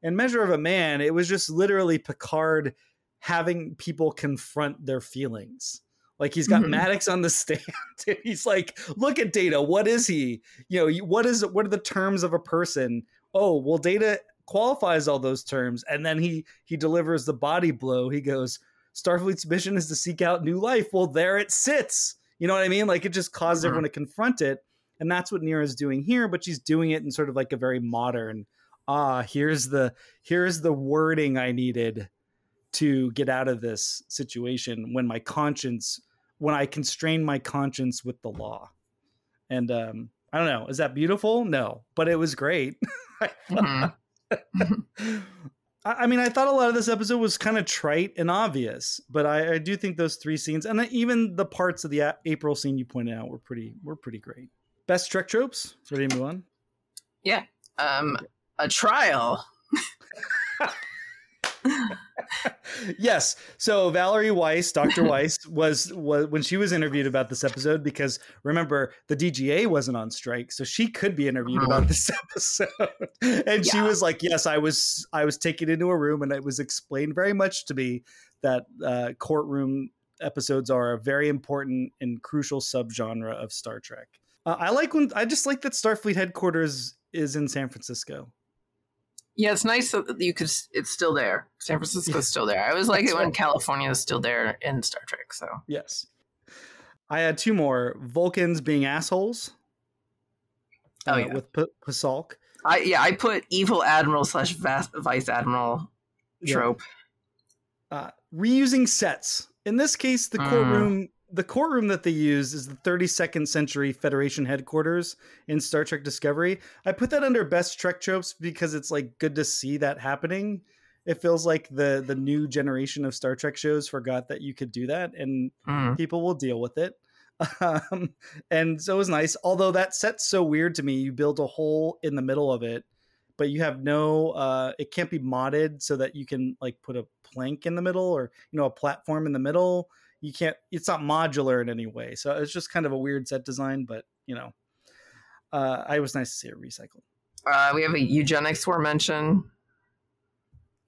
And measure of a man it was just literally picard having people confront their feelings. Like he's got Mhm. maddox on the stand and he's like look at data. What is he? You know what is what are the terms of a person? Oh well data qualifies all those terms. And then he he delivers the body blow. He goes starfleet's mission is to seek out new life. Well there it sits you know what i mean like it just causes Mhm. everyone to confront it and that's what Neera's doing here but she's doing it in sort of like a very modern ah here's the here's the wording i needed to get out of this situation when my conscience when I constrain my conscience with the law. And um, I don't know, is that beautiful? No, but it was great. Mhm. I I mean, I thought a lot of this episode was kind of trite and obvious, but I, I do think those three scenes, and even the parts of the A- April scene you pointed out, were pretty were pretty great. Best Trek tropes. Ready to move on? Yeah. Um, a trial. yes. So Valerie Weiss, Dr. Weiss, was was when she was interviewed about this episode because remember the DGA wasn't on strike, so she could be interviewed about this episode. and she was like, "Yes, I was I was taken into a room and it was explained very much to me that uh, courtroom episodes are a very important and crucial subgenre of Star Trek." Uh, I like when I just like that Starfleet headquarters is in San Francisco. Yeah, it's nice that you could. It's still there. San Francisco's still there. I always like it when right. California is still there in Star Trek. So Yes. I had two more Vulcans being assholes. Oh, uh, yeah. with P- Pasalk. I yeah I put evil admiral slash vice admiral Yeah. trope. Uh, reusing sets. In this case, the Mm. The courtroom that they use is the 32nd century Federation headquarters in Star Trek Discovery. I put that under best Trek tropes because it's like good to see that happening. It feels like the the new generation of Star Trek shows forgot that you could do that and Mm. people will deal with it. Um, and so it was nice. Although that set's so weird to me, you build a hole in the middle of it, but you have no. Uh, it can't be modded so that you can like put a plank in the middle or you know a platform in the middle. You can't. It's not modular in any way. So it's just kind of a weird set design. But you know, uh, I was nice to see it recycled. Uh, we have a eugenics war mention,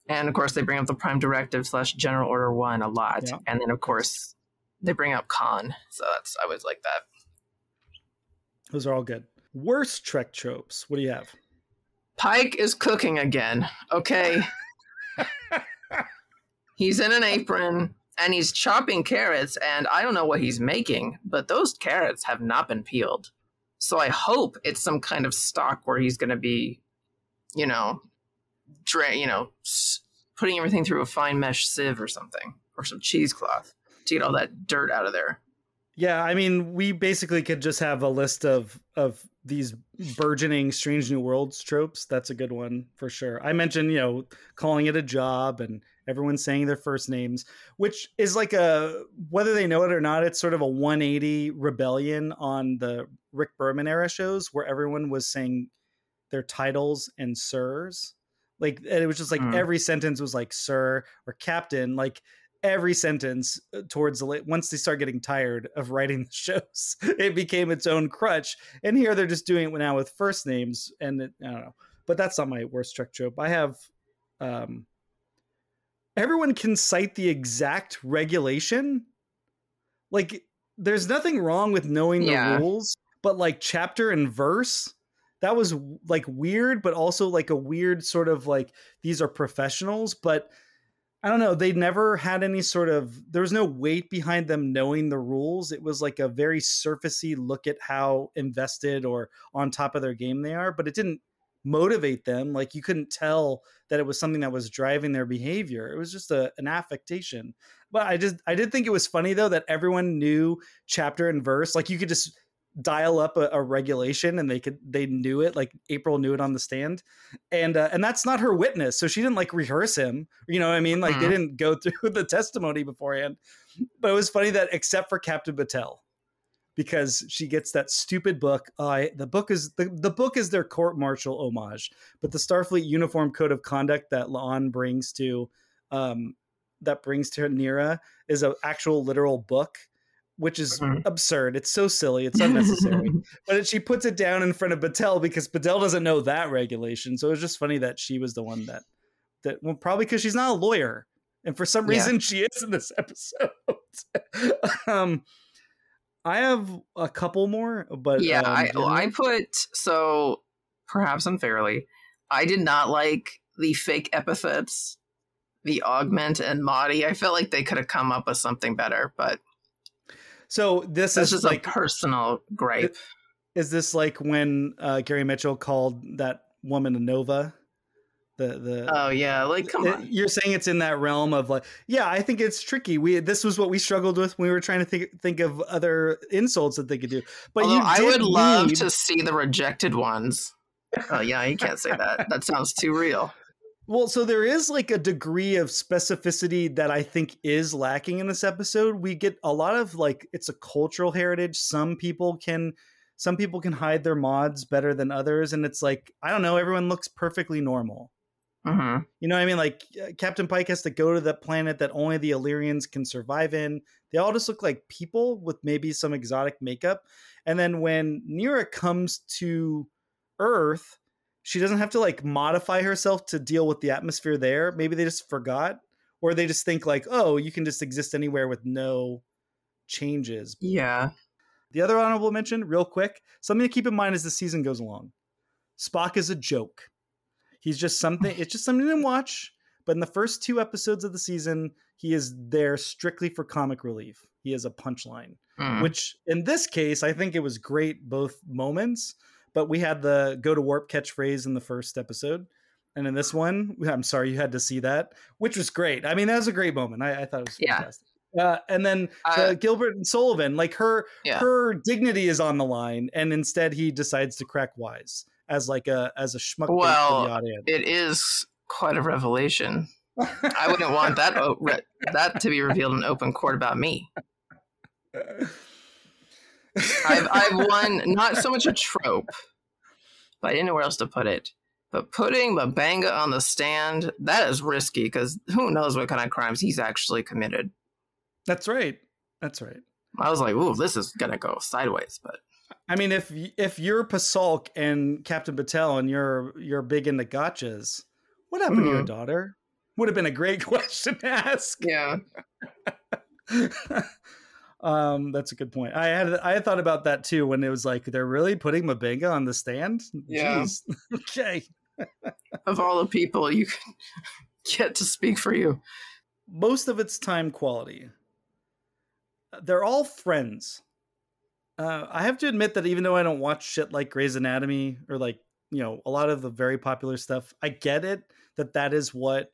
and of course they bring up the Prime Directive slash General Order One a lot, Yeah. and then of course they bring up Khan. So that's I always like that. Those are all good. Worst Trek tropes. What do you have? Pike is cooking again. Okay. he's in an apron and he's chopping carrots, and I don't know what he's making, but those carrots have not been peeled. So I hope it's some kind of stock where he's going to be, you know, dra- you know, putting everything through a fine mesh sieve or something, or some cheesecloth to get all that dirt out of there. Yeah, I mean, we basically could just have a list of of these burgeoning Strange New Worlds tropes. That's a good one for sure. I mentioned, you know, calling it a job and everyone saying their first names, which is like a whether they know it or not, it's sort of a 180 rebellion on the Rick Berman era shows where everyone was saying their titles and sirs. Like and it was just like Hmm. every sentence was like sir or captain, like every sentence uh, towards the late once they start getting tired of writing the shows it became its own crutch. And here they're just doing it now with first names and it, i don't know. But that's not my worst Trek trope. I have um everyone can cite the exact regulation. Like there's nothing wrong with knowing the Yeah. rules but like chapter and verse that was like weird but also like a weird sort of like these are professionals but I don't know. They never had any sort of. There was no weight behind them knowing the rules. It was like a very surfacey look at how invested or on top of their game they are, but it didn't motivate them. Like you couldn't tell that it was something that was driving their behavior. It was just a, an affectation. But I just I did think it was funny though that everyone knew chapter and verse. Like you could just dial up a, a regulation and they could they knew it like april knew it on the stand. And uh, and that's not her witness so she didn't like rehearse him you know what i mean? Like they Mhm. didn't go through the testimony beforehand. But it was funny that except for captain batel because she gets that stupid book uh, the book is the, the book is their court martial homage but the starfleet uniform code of conduct that La'an brings to um that brings to Neera is an actual literal book which is Mhm. absurd it's so silly it's unnecessary but she puts it down in front of Batel because Batel doesn't know that regulation. So it was just funny that she was the one that that well, probably because she's not a lawyer, and for some Yeah. reason she is in this episode. um, I have a couple more, but yeah, um, I well, I put so perhaps unfairly, I did not like the fake epithets, the augment and Maudie. I felt like they could have come up with something better, but so this that's is just like a personal gripe. is this like when uh, Gary Mitchell called that woman a Nova? The the Oh yeah, like come it- on. you're saying it's in that realm of like yeah i think it's tricky we this was what we struggled with when we were trying to think think of other insults that they could do but you I would love need- to see the rejected ones. Oh yeah, you can't say that. That sounds too real. Well so there is like a degree of specificity that i think is lacking in this episode we get a lot of like it's a cultural heritage some people can some people can hide their mods better than others and it's like i don't know everyone looks perfectly normal hmm You know what I mean? Like uh, Captain Pike has to go to that planet that only the Illyrians can survive in. They all just look like people with maybe some exotic makeup. And then when Neera comes to Earth, she doesn't have to like modify herself to deal with the atmosphere there. Maybe they just forgot, or they just think like, oh, you can just exist anywhere with no changes. Yeah. The other honorable mention, real quick, something to keep in mind as the season goes along. Spock is a joke. He's just something. It's just something to watch. But in the first two episodes of the season, he is there strictly for comic relief. He is a punchline, Mm. which in this case, I think it was great both moments. But we had the go to warp catchphrase in the first episode. And in this one, I'm sorry you had to see that, which was great. I mean, that was a great moment. I, I thought it was Yeah. fantastic. Uh, and then Uh, Gilbert and Sullivan, like her, Yeah. her dignity is on the line, and instead he decides to crack wise as like a as a schmuck Well, the audience. It is quite a revelation. I wouldn't want that that to be revealed in open court about me. I've I've won not so much a trope, but I didn't know where else to put it. But putting M'Benga on the stand, that is risky because who knows what kind of crimes he's actually committed. That's right. That's right. I was like, ooh, this is gonna go sideways. But I mean, if if you're Pasalk and Captain Batel and you're you're big into gotchas, what happened to your Mhm. daughter? Would have been a great question to ask. yeah, um, that's a good point. I had I had thought about that too when it was like they're really putting M'Benga on the stand. Yeah. Jeez. okay. of all the people you can get to speak for you, most of its time quality. They're all friends. Uh, I have to admit that even though I don't watch shit like Grey's Anatomy or like you know a lot of the very popular stuff, I get it that that is what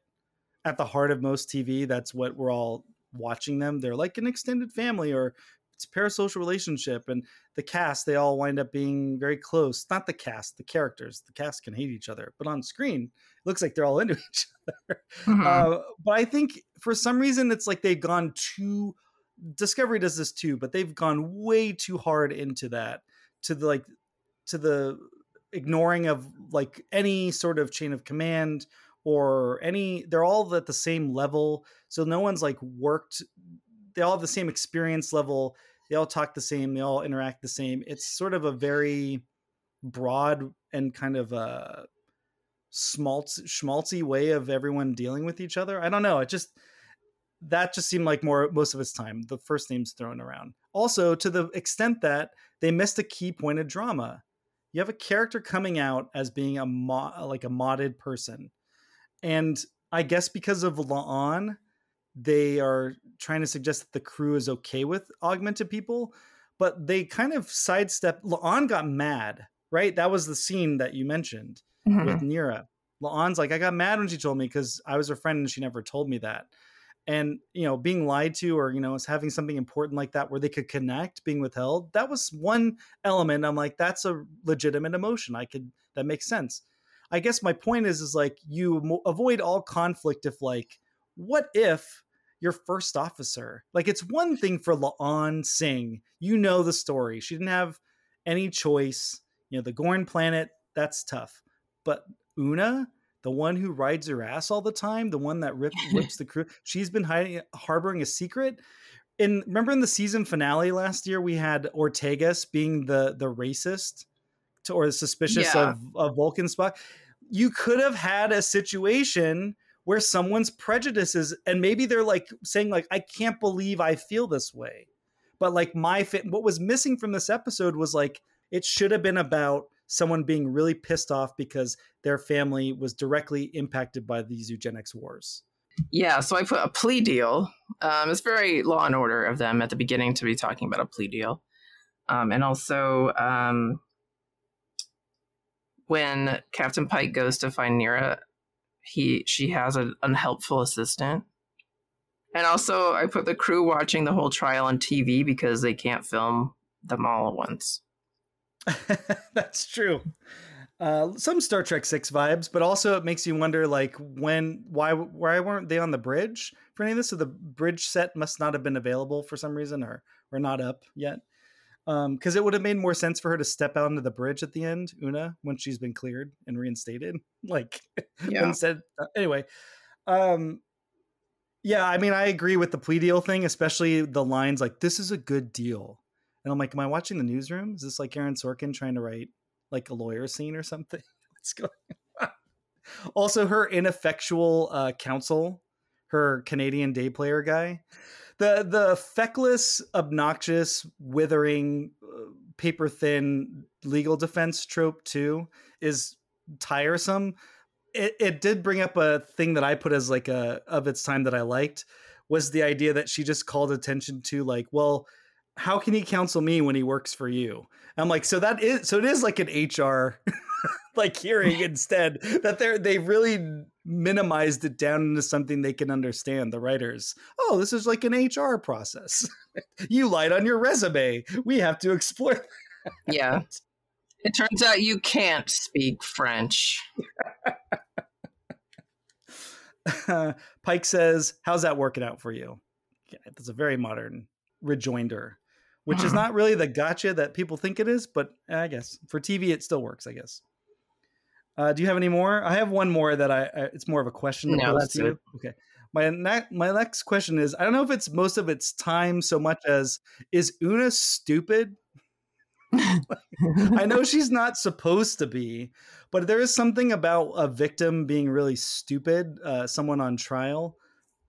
at the heart of most TV. That's what we're all watching them. They're like an extended family or it's a parasocial relationship, and the cast they all wind up being very close. Not the cast, the characters. The cast can hate each other, but on screen it looks like they're all into each other. Mhm. Uh, but I think for some reason it's like they've gone too. Discovery does this too, but they've gone way too hard into that to the like to the ignoring of like any sort of chain of command or any. They're all at the same level, so no one's like worked. They all have the same experience level. They all talk the same. They all interact the same. It's sort of a very broad and kind of uh schmaltz schmaltzy way of everyone dealing with each other. I don't know. It just that just seemed like more most of its time. The first names thrown around. Also, to the extent that they missed a key point of drama. You have a character coming out as being a mo- like a modded person, and I guess because of La'an, they are trying to suggest that the crew is okay with augmented people, but they kind of sidestep. La'an got mad, right? That was the scene that you mentioned Mhm. with Neera. La'an's like, I got mad when she told me because I was her friend and she never told me that. And you know, being lied to or you know, having something important like that where they could connect, being withheld, that was one element. I'm like, that's a legitimate emotion. I could that makes sense. I guess my point is, is like you mo- avoid all conflict if like, what if your first officer? Like, it's one thing for La'an Singh, you know the story. She didn't have any choice. You know, the Gorn planet, that's tough. But Una, the one who rides her ass all the time, the one that rip, rips the crew, she's been hiding, harboring a secret. And remember in the season finale last year, we had Ortegas being the the racist to, or suspicious Yeah. of, of Vulcan Spock. You could have had a situation where someone's prejudices, and maybe they're like saying, like, I can't believe I feel this way. But like my fit, what was missing from this episode was like it should have been about someone being really pissed off because their family was directly impacted by these eugenics wars. Yeah, so I put a plea deal. Um, it's very law and order of them at the beginning to be talking about a plea deal. Um, and also, um, when Captain Pike goes to find Neera he she has an unhelpful assistant. And also, I put the crew watching the whole trial on TV because they can't film them all at once. That's true. Uh, some Star Trek Six vibes, but also it makes you wonder, like, when, why, why weren't they on the bridge for any of this? So the bridge set must not have been available for some reason, or or not up yet. Because um, it would have made more sense for her to step out onto the bridge at the end, Una, when she's been cleared and reinstated. Like, Yeah. instead, uh, anyway. Um, yeah, I mean, I agree with the plea deal thing, especially the lines like "This is a good deal," and I'm like, "Am I watching the newsroom? Is this like Aaron Sorkin trying to write like a lawyer scene or something? What's going on?" also, her ineffectual uh, counsel, her Canadian day player guy, the the feckless, obnoxious, withering, uh, paper thin legal defense trope too is tiresome it, it did bring up a thing that I put as like a of its time that I liked was the idea that she just called attention to like, well, how can he counsel me when he works for you? I'm like, so that is so it is like an HR like hearing instead that they're they really minimized it down into something they can understand. The writers, oh, this is like an HR process. you lied on your resume. We have to explore. Yeah. It turns out you can't speak French. Pike says, "How's that working out for you?" Yeah, that's a very modern rejoinder, which is Mhm. not really the gotcha that people think it is, but I guess for TV it still works. I guess. Uh, do you have any more? I have one more that I. I it's more of a question. No, that's to it. Okay. My my next question is: I don't know if it's most of its time so much as is Una stupid? I know she's not supposed to be, but there is something about a victim being really stupid, uh, someone on trial.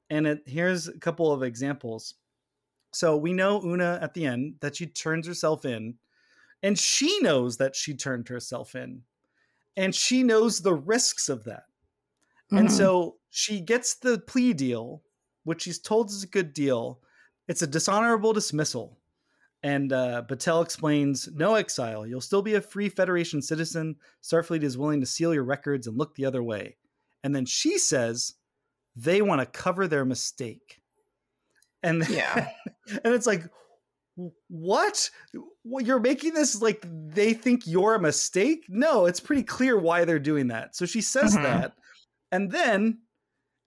And it, here's a couple of examples. So we know Una at the end that she turns herself in, and she knows that she turned herself in, and she knows the risks of that. And Mhm. so she gets the plea deal, which she's told is a good deal. It's a dishonorable dismissal. And uh, Batel explains no exile. You'll still be a free Federation citizen. Starfleet is willing to seal your records and look the other way. And then she says they want to cover their mistake. And Yeah. and it's like, what? Well, you're making this like they think you're a mistake? No, it's pretty clear why they're doing that. So she says Mhm. that, and then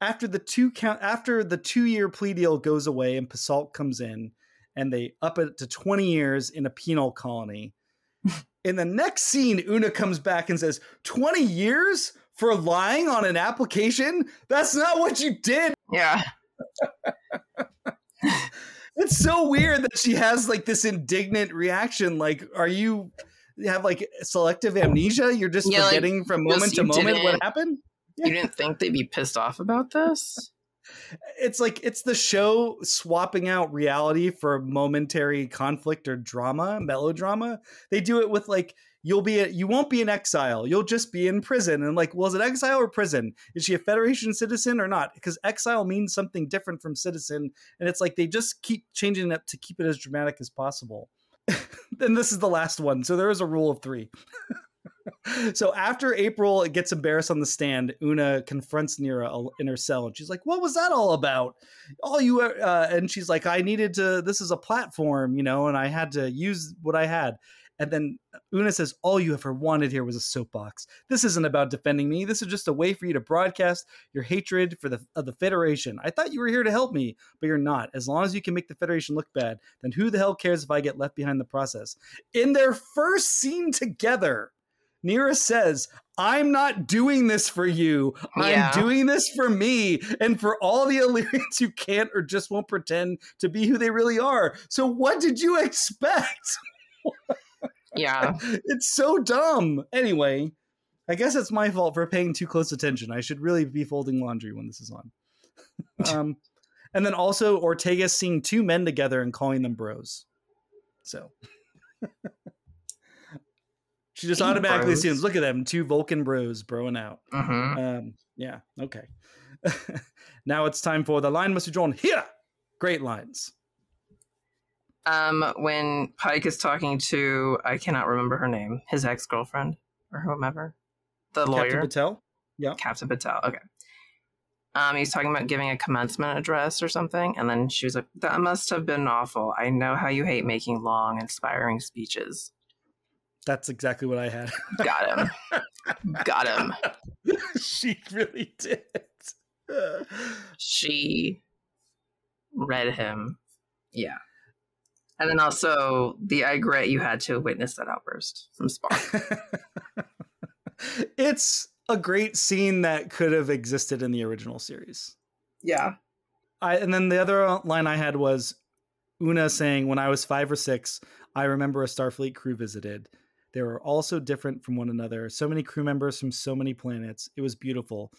after the two count after the two year plea deal goes away and Pasalk comes in, and they up it to 20 years in a penal colony. in the next scene, Una comes back and says, 20 years for lying on an application? That's not what you did. yeah. It's so weird that she has like this indignant reaction. Like, are you have like selective amnesia? You're just Yeah, like, forgetting from moment to moment what happened? You didn't think they'd be pissed off about this? It's like it's the show swapping out reality for momentary conflict or drama, melodrama. They do it with like you'll be a, you won't be in exile. You'll just be in prison. And like, was it exile or prison? Is she a Federation citizen or not? Because exile means something different from citizen, and it's like they just keep changing it up to keep it as dramatic as possible. then this is the last one. So there is a rule of three. so after April gets embarrassed on the stand, Una confronts Neera in her cell, and she's like, "What was that all about? All you?" Uh, and she's like, "I needed to. This is a platform, you know, and I had to use what I had." And then Una says, All you ever wanted here was a soapbox. This isn't about defending me. This is just a way for you to broadcast your hatred for the of the Federation. I thought you were here to help me, but you're not. As long as you can make the Federation look bad, then who the hell cares if I get left behind the process? In their first scene together, Neera says, I'm not doing this for you. Yeah. I'm doing this for me and for all the Illyrians who can't or just won't pretend to be who they really are. So, what did you expect? Yeah. it's so dumb. Anyway, I guess it's my fault for paying too close attention. I should really be folding laundry when this is on. um, and then also Ortega seeing two men together and calling them bros. So she just automatically bros. assumes, look at them, two Vulcan bros broing out. hmm Um, yeah, okay. now it's time for the line must be drawn here. Great lines. Um, when Pike is talking to, I cannot remember her name, his ex girlfriend or whomever, the Captain lawyer, Batel. Yeah. Captain Batel. Okay. Um, he's talking about giving a commencement address or something, and then she was like, "That must have been awful. I know how you hate making long, inspiring speeches." That's exactly what I had. Got him. Got him. she really did. She read him. Yeah. And then also the I regret you had to witness that outburst from Spock. it's a great scene that could have existed in the original series. Yeah. I and then the other line I had was Una saying, "When I was five or six, I remember a Starfleet crew visited. They were all so different from one another. So many crew members from so many planets. It was beautiful.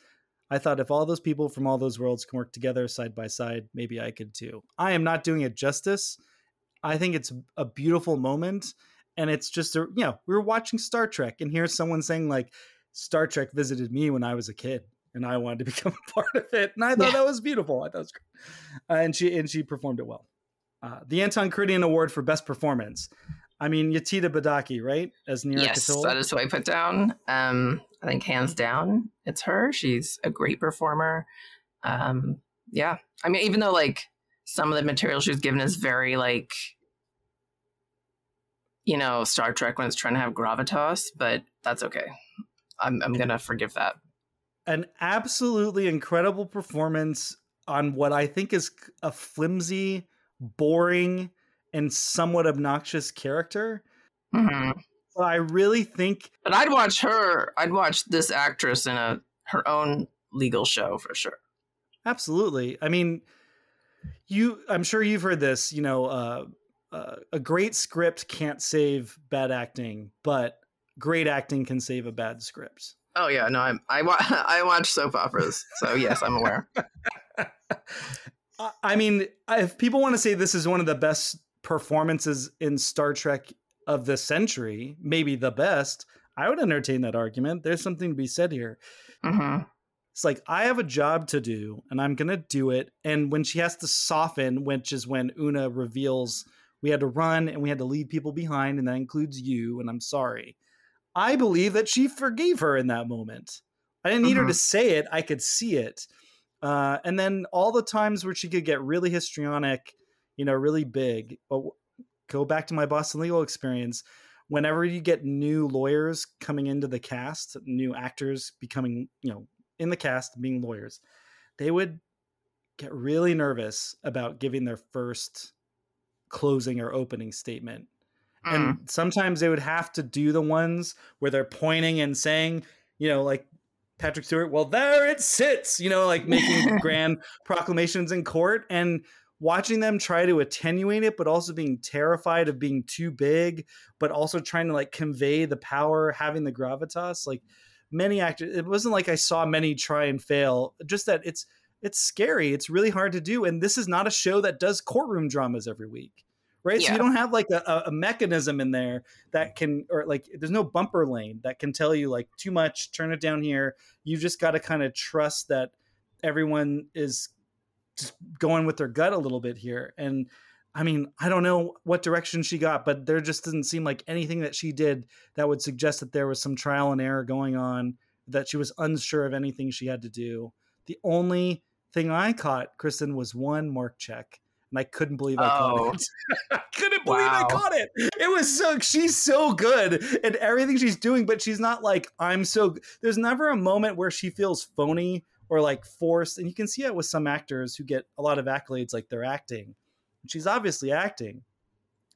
I thought if all those people from all those worlds can work together side by side, maybe I could too. I am not doing it justice. I think it's a beautiful moment, and it's just a you know we were watching Star Trek, and here's someone saying like Star Trek visited me when I was a kid, and I wanted to become a part of it, and I thought yeah. that was beautiful. I thought it was great, uh, and she and she performed it well. Uh, the Anton Karidian Award for Best Performance. I mean, Yetide Badaki, right? As Neera yes, that is who I put down. Um, I think hands down, it's her. She's a great performer. Um, yeah, I mean, even though like some of the material she's given is very like, you know, Star Trek when it's trying to have gravitas, but that's okay. I'm I'm gonna forgive that. An absolutely incredible performance on what I think is a flimsy, boring, and somewhat obnoxious character. Mm-hmm. But I really think. But I'd watch her. I'd watch this actress in a her own legal show for sure. Absolutely. I mean, you. I'm sure you've heard this. You know, uh, uh, a great script can't save bad acting, but great acting can save a bad script. Oh yeah, no, I'm, I wa- I watch soap operas, so yes, I'm aware. I mean, if people want to say this is one of the best performances in Star Trek of the century, maybe the best, I would entertain that argument. There's something to be said here. Mm-hmm. It's like I have a job to do, and I'm gonna do it. And when she has to soften, which is when Una reveals we had to run and we had to leave people behind, and that includes you, and I'm sorry. I believe that she forgave her in that moment. I didn't need mm-hmm. her to say it; I could see it. Uh, and then all the times where she could get really histrionic, you know, really big. But go back to my Boston legal experience. Whenever you get new lawyers coming into the cast, new actors becoming, you know, in the cast being lawyers, they would get really nervous about giving their first closing or opening statement. Mm. And sometimes they would have to do the ones where they're pointing and saying, you know, like Patrick Stewart, well, there it sits, you know, like making grand proclamations in court. And watching them try to attenuate it, but also being terrified of being too big, but also trying to like convey the power, having the gravitas. Like many actors, it wasn't like I saw many try and fail. Just that it's it's scary. It's really hard to do, and this is not a show that does courtroom dramas every week. Right, yeah. so you don't have like a, a mechanism in there that can, or like, there's no bumper lane that can tell you like too much, turn it down here. You just got to kind of trust that everyone is just going with their gut a little bit here. And I mean, I don't know what direction she got, but there just doesn't seem like anything that she did that would suggest that there was some trial and error going on, that she was unsure of anything she had to do. The only thing I caught, Kristen, was one mark check. And I couldn't believe I oh. caught it. I couldn't believe wow. I caught it. It was so she's so good at everything she's doing, but she's not like I'm so. There's never a moment where she feels phony or like forced. And you can see it with some actors who get a lot of accolades, like they're acting. She's obviously acting,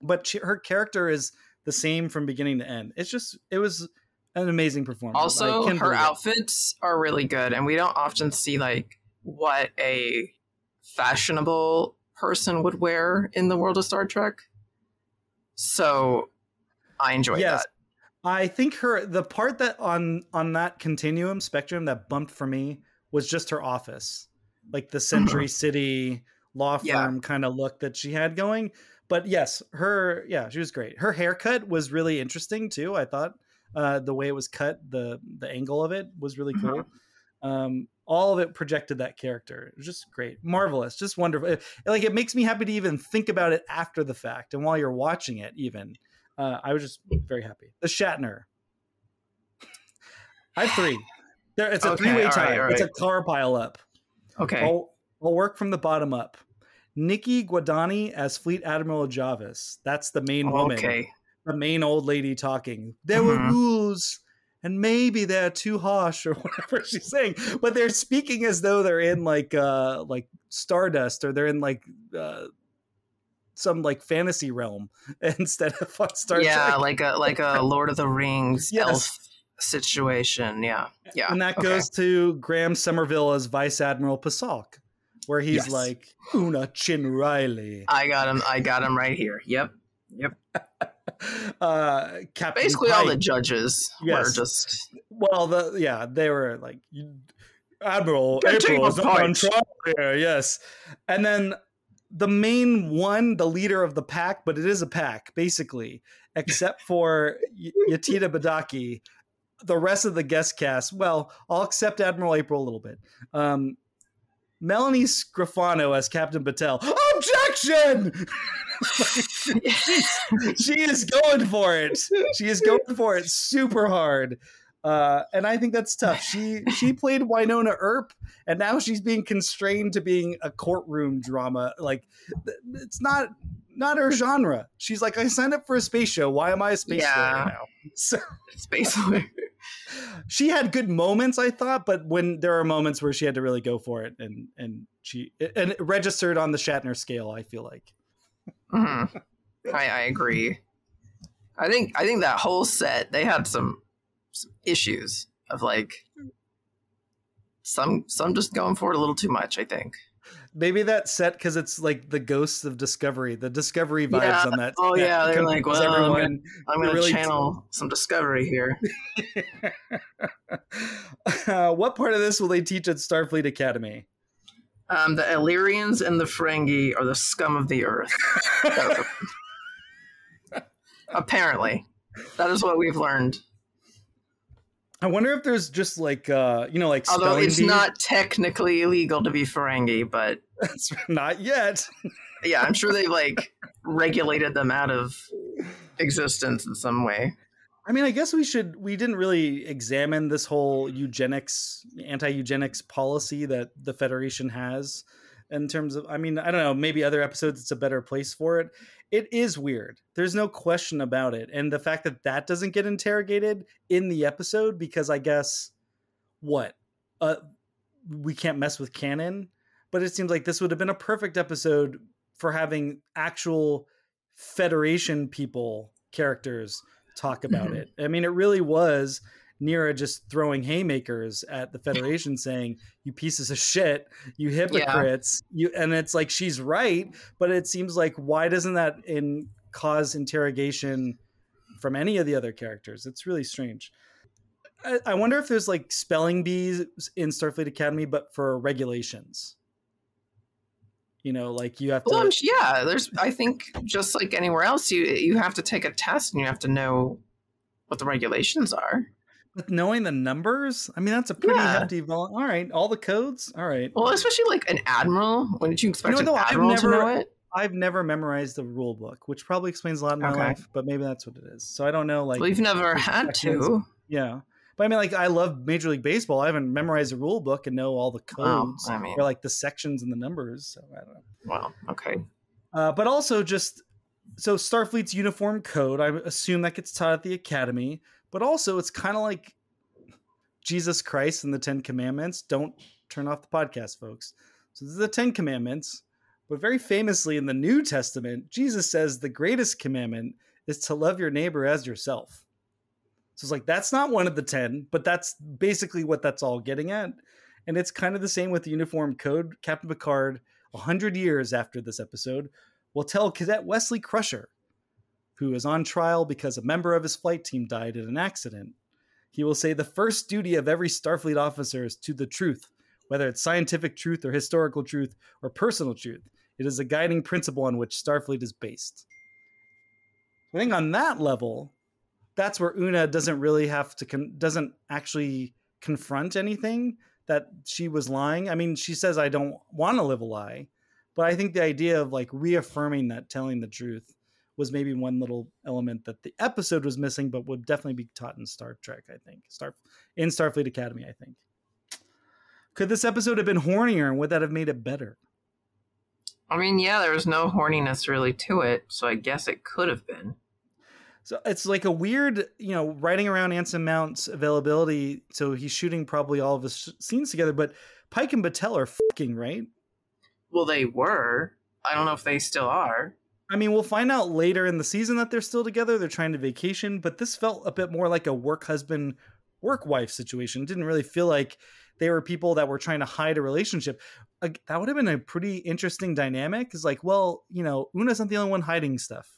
but she, her character is the same from beginning to end. It's just, it was an amazing performance. Also, her outfits it. are really good, and we don't often see like what a fashionable person would wear in the world of Star Trek. So I enjoyed yes. that. I think her the part that on on that continuum spectrum that bumped for me was just her office, like the Century mm-hmm. City law firm yeah. kind of look that she had going. But yes, her yeah, she was great. Her haircut was really interesting too. I thought uh, the way it was cut, the the angle of it was really cool. Mm-hmm. Um, all of it projected that character. It was just great, marvelous, just wonderful. It, like it makes me happy to even think about it after the fact and while you're watching it. Even uh, I was just very happy. The Shatner. I have three. There, it's a okay, three way tie. Right, right. It's a car pile up. Okay. I'll, I'll work from the bottom up. Nikki Guadani as Fleet Admiral Javis. That's the main woman. Okay. The main old lady talking. There were Mhm. rules, and maybe they're too harsh or whatever she's saying. But they're speaking as though they're in like uh like Stardust or they're in like uh some like fantasy realm instead of on Star yeah, Trek. like a like a Lord of the Rings Yes. elf situation. Yeah. Yeah. and that okay. goes to Graham Somerville as Vice Admiral Pasalk, where he's Yes. like Una Chin Riley. I got him. I got him right here. Yep. Yep. uh Captain Basically, all the Pike. judges were just well the yeah they were like Admiral Get to April the is not on point. trial here yes and then the main one the leader of the pack but it is a pack basically except for Y- Yetide Badaki the rest of the guest cast well I'll accept Admiral April a little bit um Melanie Scrofano as Captain Batel objection she is going for it. She is going for it super hard. Uh, and I think that's tough. She she played Wynonna Earp, and now she's being constrained to being a courtroom drama. Like it's not not her genre. She's like, I signed up for a space show. Why am I a space Yeah. lawyer now? So basically she had good moments, I thought, but when there are moments where she had to really go for it, and and she and it registered on the Shatner scale. I feel like. Mhm. I, I agree. I think I think that whole set they had some, some issues of like some some just going for it a little too much. I think. Maybe that set because it's like the ghosts of Discovery, the Discovery vibes Yeah. on that. Oh, that yeah, they're like, well, I'm everyone. I'm going to really- channel some discovery here. uh, what part of this will they teach at Starfleet Academy? Um, the Illyrians and the Ferengi are the scum of the earth. Apparently, that is what we've learned. I wonder if there's just like uh, you know, like Although it's not technically illegal to be Ferengi, but not yet. yeah, I'm sure they've like regulated them out of existence in some way. I mean, I guess we should. We didn't really examine this whole eugenics, anti-eugenics policy that the Federation has in terms of. I mean, I don't know. Maybe other episodes, it's a better place for it. It is weird. There's no question about it, and the fact that that doesn't get interrogated in the episode because I guess what uh, we can't mess with canon. But it seems like this would have been a perfect episode for having actual Federation people characters talk about Mhm. it. I mean, it really was Neera just throwing haymakers at the Federation, saying, "You pieces of shit, you hypocrites." You and it's like she's right, but it seems like why doesn't that in cause interrogation from any of the other characters? It's really strange. I, I wonder if there's like spelling bees in Starfleet Academy, but for regulations. You know, like you have to. Well, yeah, there's. I think just like anywhere else, you you have to take a test and you have to know what the regulations are. With knowing the numbers, I mean that's a pretty Yeah. hefty. Vol- all right, all the codes. All right. Well, especially like an admiral. When did you expect You know, an admiral never- to know it? I've never memorized the rule book, which probably explains a lot in my Okay. life, but maybe that's what it is. So I don't know. Like, well, you've never had to. yeah, but I mean, like, I love Major League Baseball. I haven't memorized the rule book and know all the Well, codes I mean, or like the sections and the numbers. So I don't know. well, okay. Uh, but also just so Starfleet's uniform code. I assume that gets taught at the academy, but also it's kind of like Jesus Christ and the Ten Commandments. Don't turn off the podcast, folks. So this is the Ten Commandments, but very famously in the New Testament, Jesus says the greatest commandment is to love your neighbor as yourself. So it's like that's not one of the ten, but that's basically what that's all getting at. And it's kind of the same with the uniform code. Captain Picard, a hundred years after this episode, will tell Cadet Wesley Crusher, who is on trial because a member of his flight team died in an accident. He will say the first duty of every Starfleet officer is to the truth, whether it's scientific truth or historical truth or personal truth. It is a guiding principle on which Starfleet is based. I think on that level, that's where Una doesn't really have to con- doesn't actually confront anything that she was lying. I mean, she says I don't want to live a lie, but I think the idea of like reaffirming that telling the truth was maybe one little element that the episode was missing, but would definitely be taught in Star Trek. I think Star in Starfleet Academy. I think. Could this episode have been hornier and would that have made it better? I mean, yeah, there was no horniness really to it, so I guess it could have been. So it's like a weird, you know, writing around Anson Mount's availability. So he's shooting probably all of his scenes together, but Pike and Batel are fucking, right? Well, they were. I don't know if they still are. I mean, we'll find out later in the season that they're still together. They're trying to vacation, but this felt a bit more like a work husband, work wife situation. It didn't really feel like they were people that were trying to hide a relationship. Like, that would have been a pretty interesting dynamic. Is like, well, you know, Una's not the only one hiding stuff.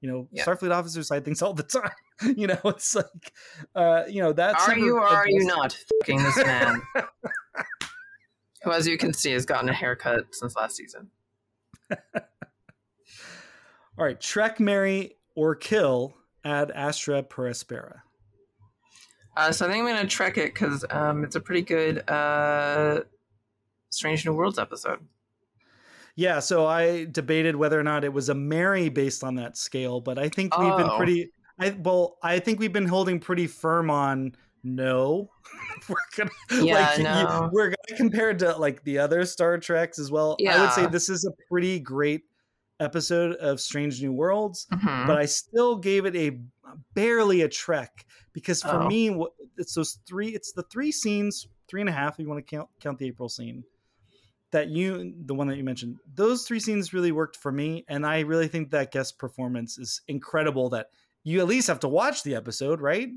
You know, Yeah. Starfleet officers hide things all the time. you know, it's like, uh, you know, that's are you or are you not fucking this man? Who, as you can see, has gotten a haircut since last season. All right, Trek, marry or kill. Ad Astra per Aspera. Uh, so I think I'm going to trek it because um, it's a pretty good uh, Strange New Worlds episode. Yeah, so I debated whether or not it was a Marry based on that scale, but I think we've been Oh. pretty. I well, I think we've been holding pretty firm on no. we're gonna Yeah, you- no. we're gonna compare it to like the other Star Treks as well. I would say this is a pretty great episode of Strange New Worlds, Mhm. but I still gave it a barely a trek because for Oh. me, it's those three. It's the three scenes, three and a half. If you want to count count the April scene that you, the one that you mentioned, those three scenes really worked for me, and I really think that guest performance is incredible. That you at least have to watch the episode, right?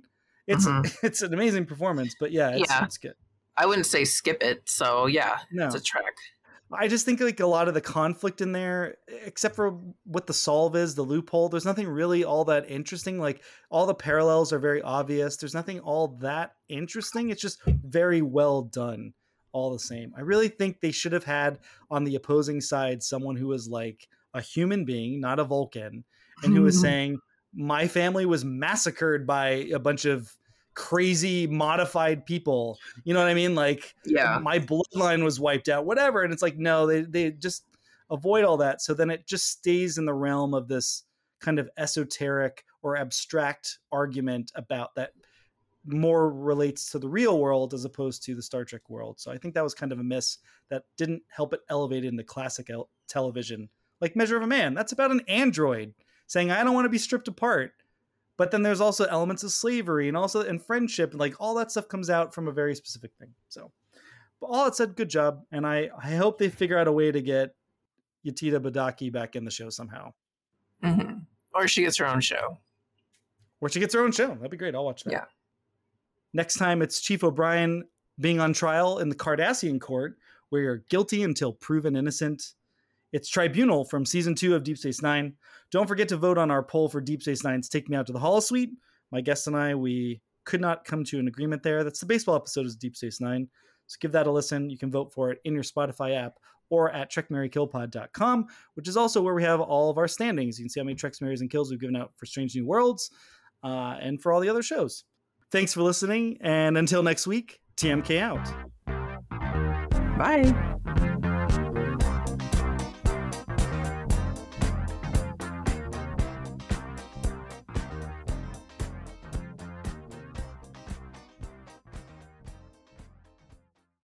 It's Mhm. it's an amazing performance, but yeah, it's, Yeah. it's good. I wouldn't say skip it. So yeah, No, it's a trek. I just think like a lot of the conflict in there, except for what the solve is, the loophole, there's nothing really all that interesting. Like all the parallels are very obvious. There's nothing all that interesting. It's just very well done, all the same. I really think they should have had on the opposing side someone who was like a human being, not a Vulcan, and who was saying, My family was massacred by a bunch of crazy modified people. You know what I mean? Like Yeah. my bloodline was wiped out, whatever. And it's like, no, they they just avoid all that. So then it just stays in the realm of this kind of esoteric or abstract argument about that more relates to the real world as opposed to the Star Trek world. So I think that was kind of a miss that didn't help it elevate into classic el- television. Like Measure of a Man, that's about an android saying, I don't want to be stripped apart. But then there's also elements of slavery and also and friendship, and like all that stuff comes out from a very specific thing. So but all that said, good job. And I, I hope they figure out a way to get Yetide Badaki back in the show somehow. hmm Or she gets her own show. Or she gets her own show. That'd be great. I'll watch that. Yeah. Next time it's Chief O'Brien being on trial in the Cardassian court where you're guilty until proven innocent. It's Tribunal from season two of Deep Space Nine. Don't forget to vote on our poll for Deep Space Nine's Take Me Out to the Holosuite. My guest and I, we could not come to an agreement there. That's the baseball episode of Deep Space Nine. So give that a listen. You can vote for it in your Spotify app or at trekmarykillpod.com, which is also where we have all of our standings. You can see how many Treks, Marys, and Kills we've given out for Strange New Worlds uh, and for all the other shows. Thanks for listening, and until next week, TMK out. Bye.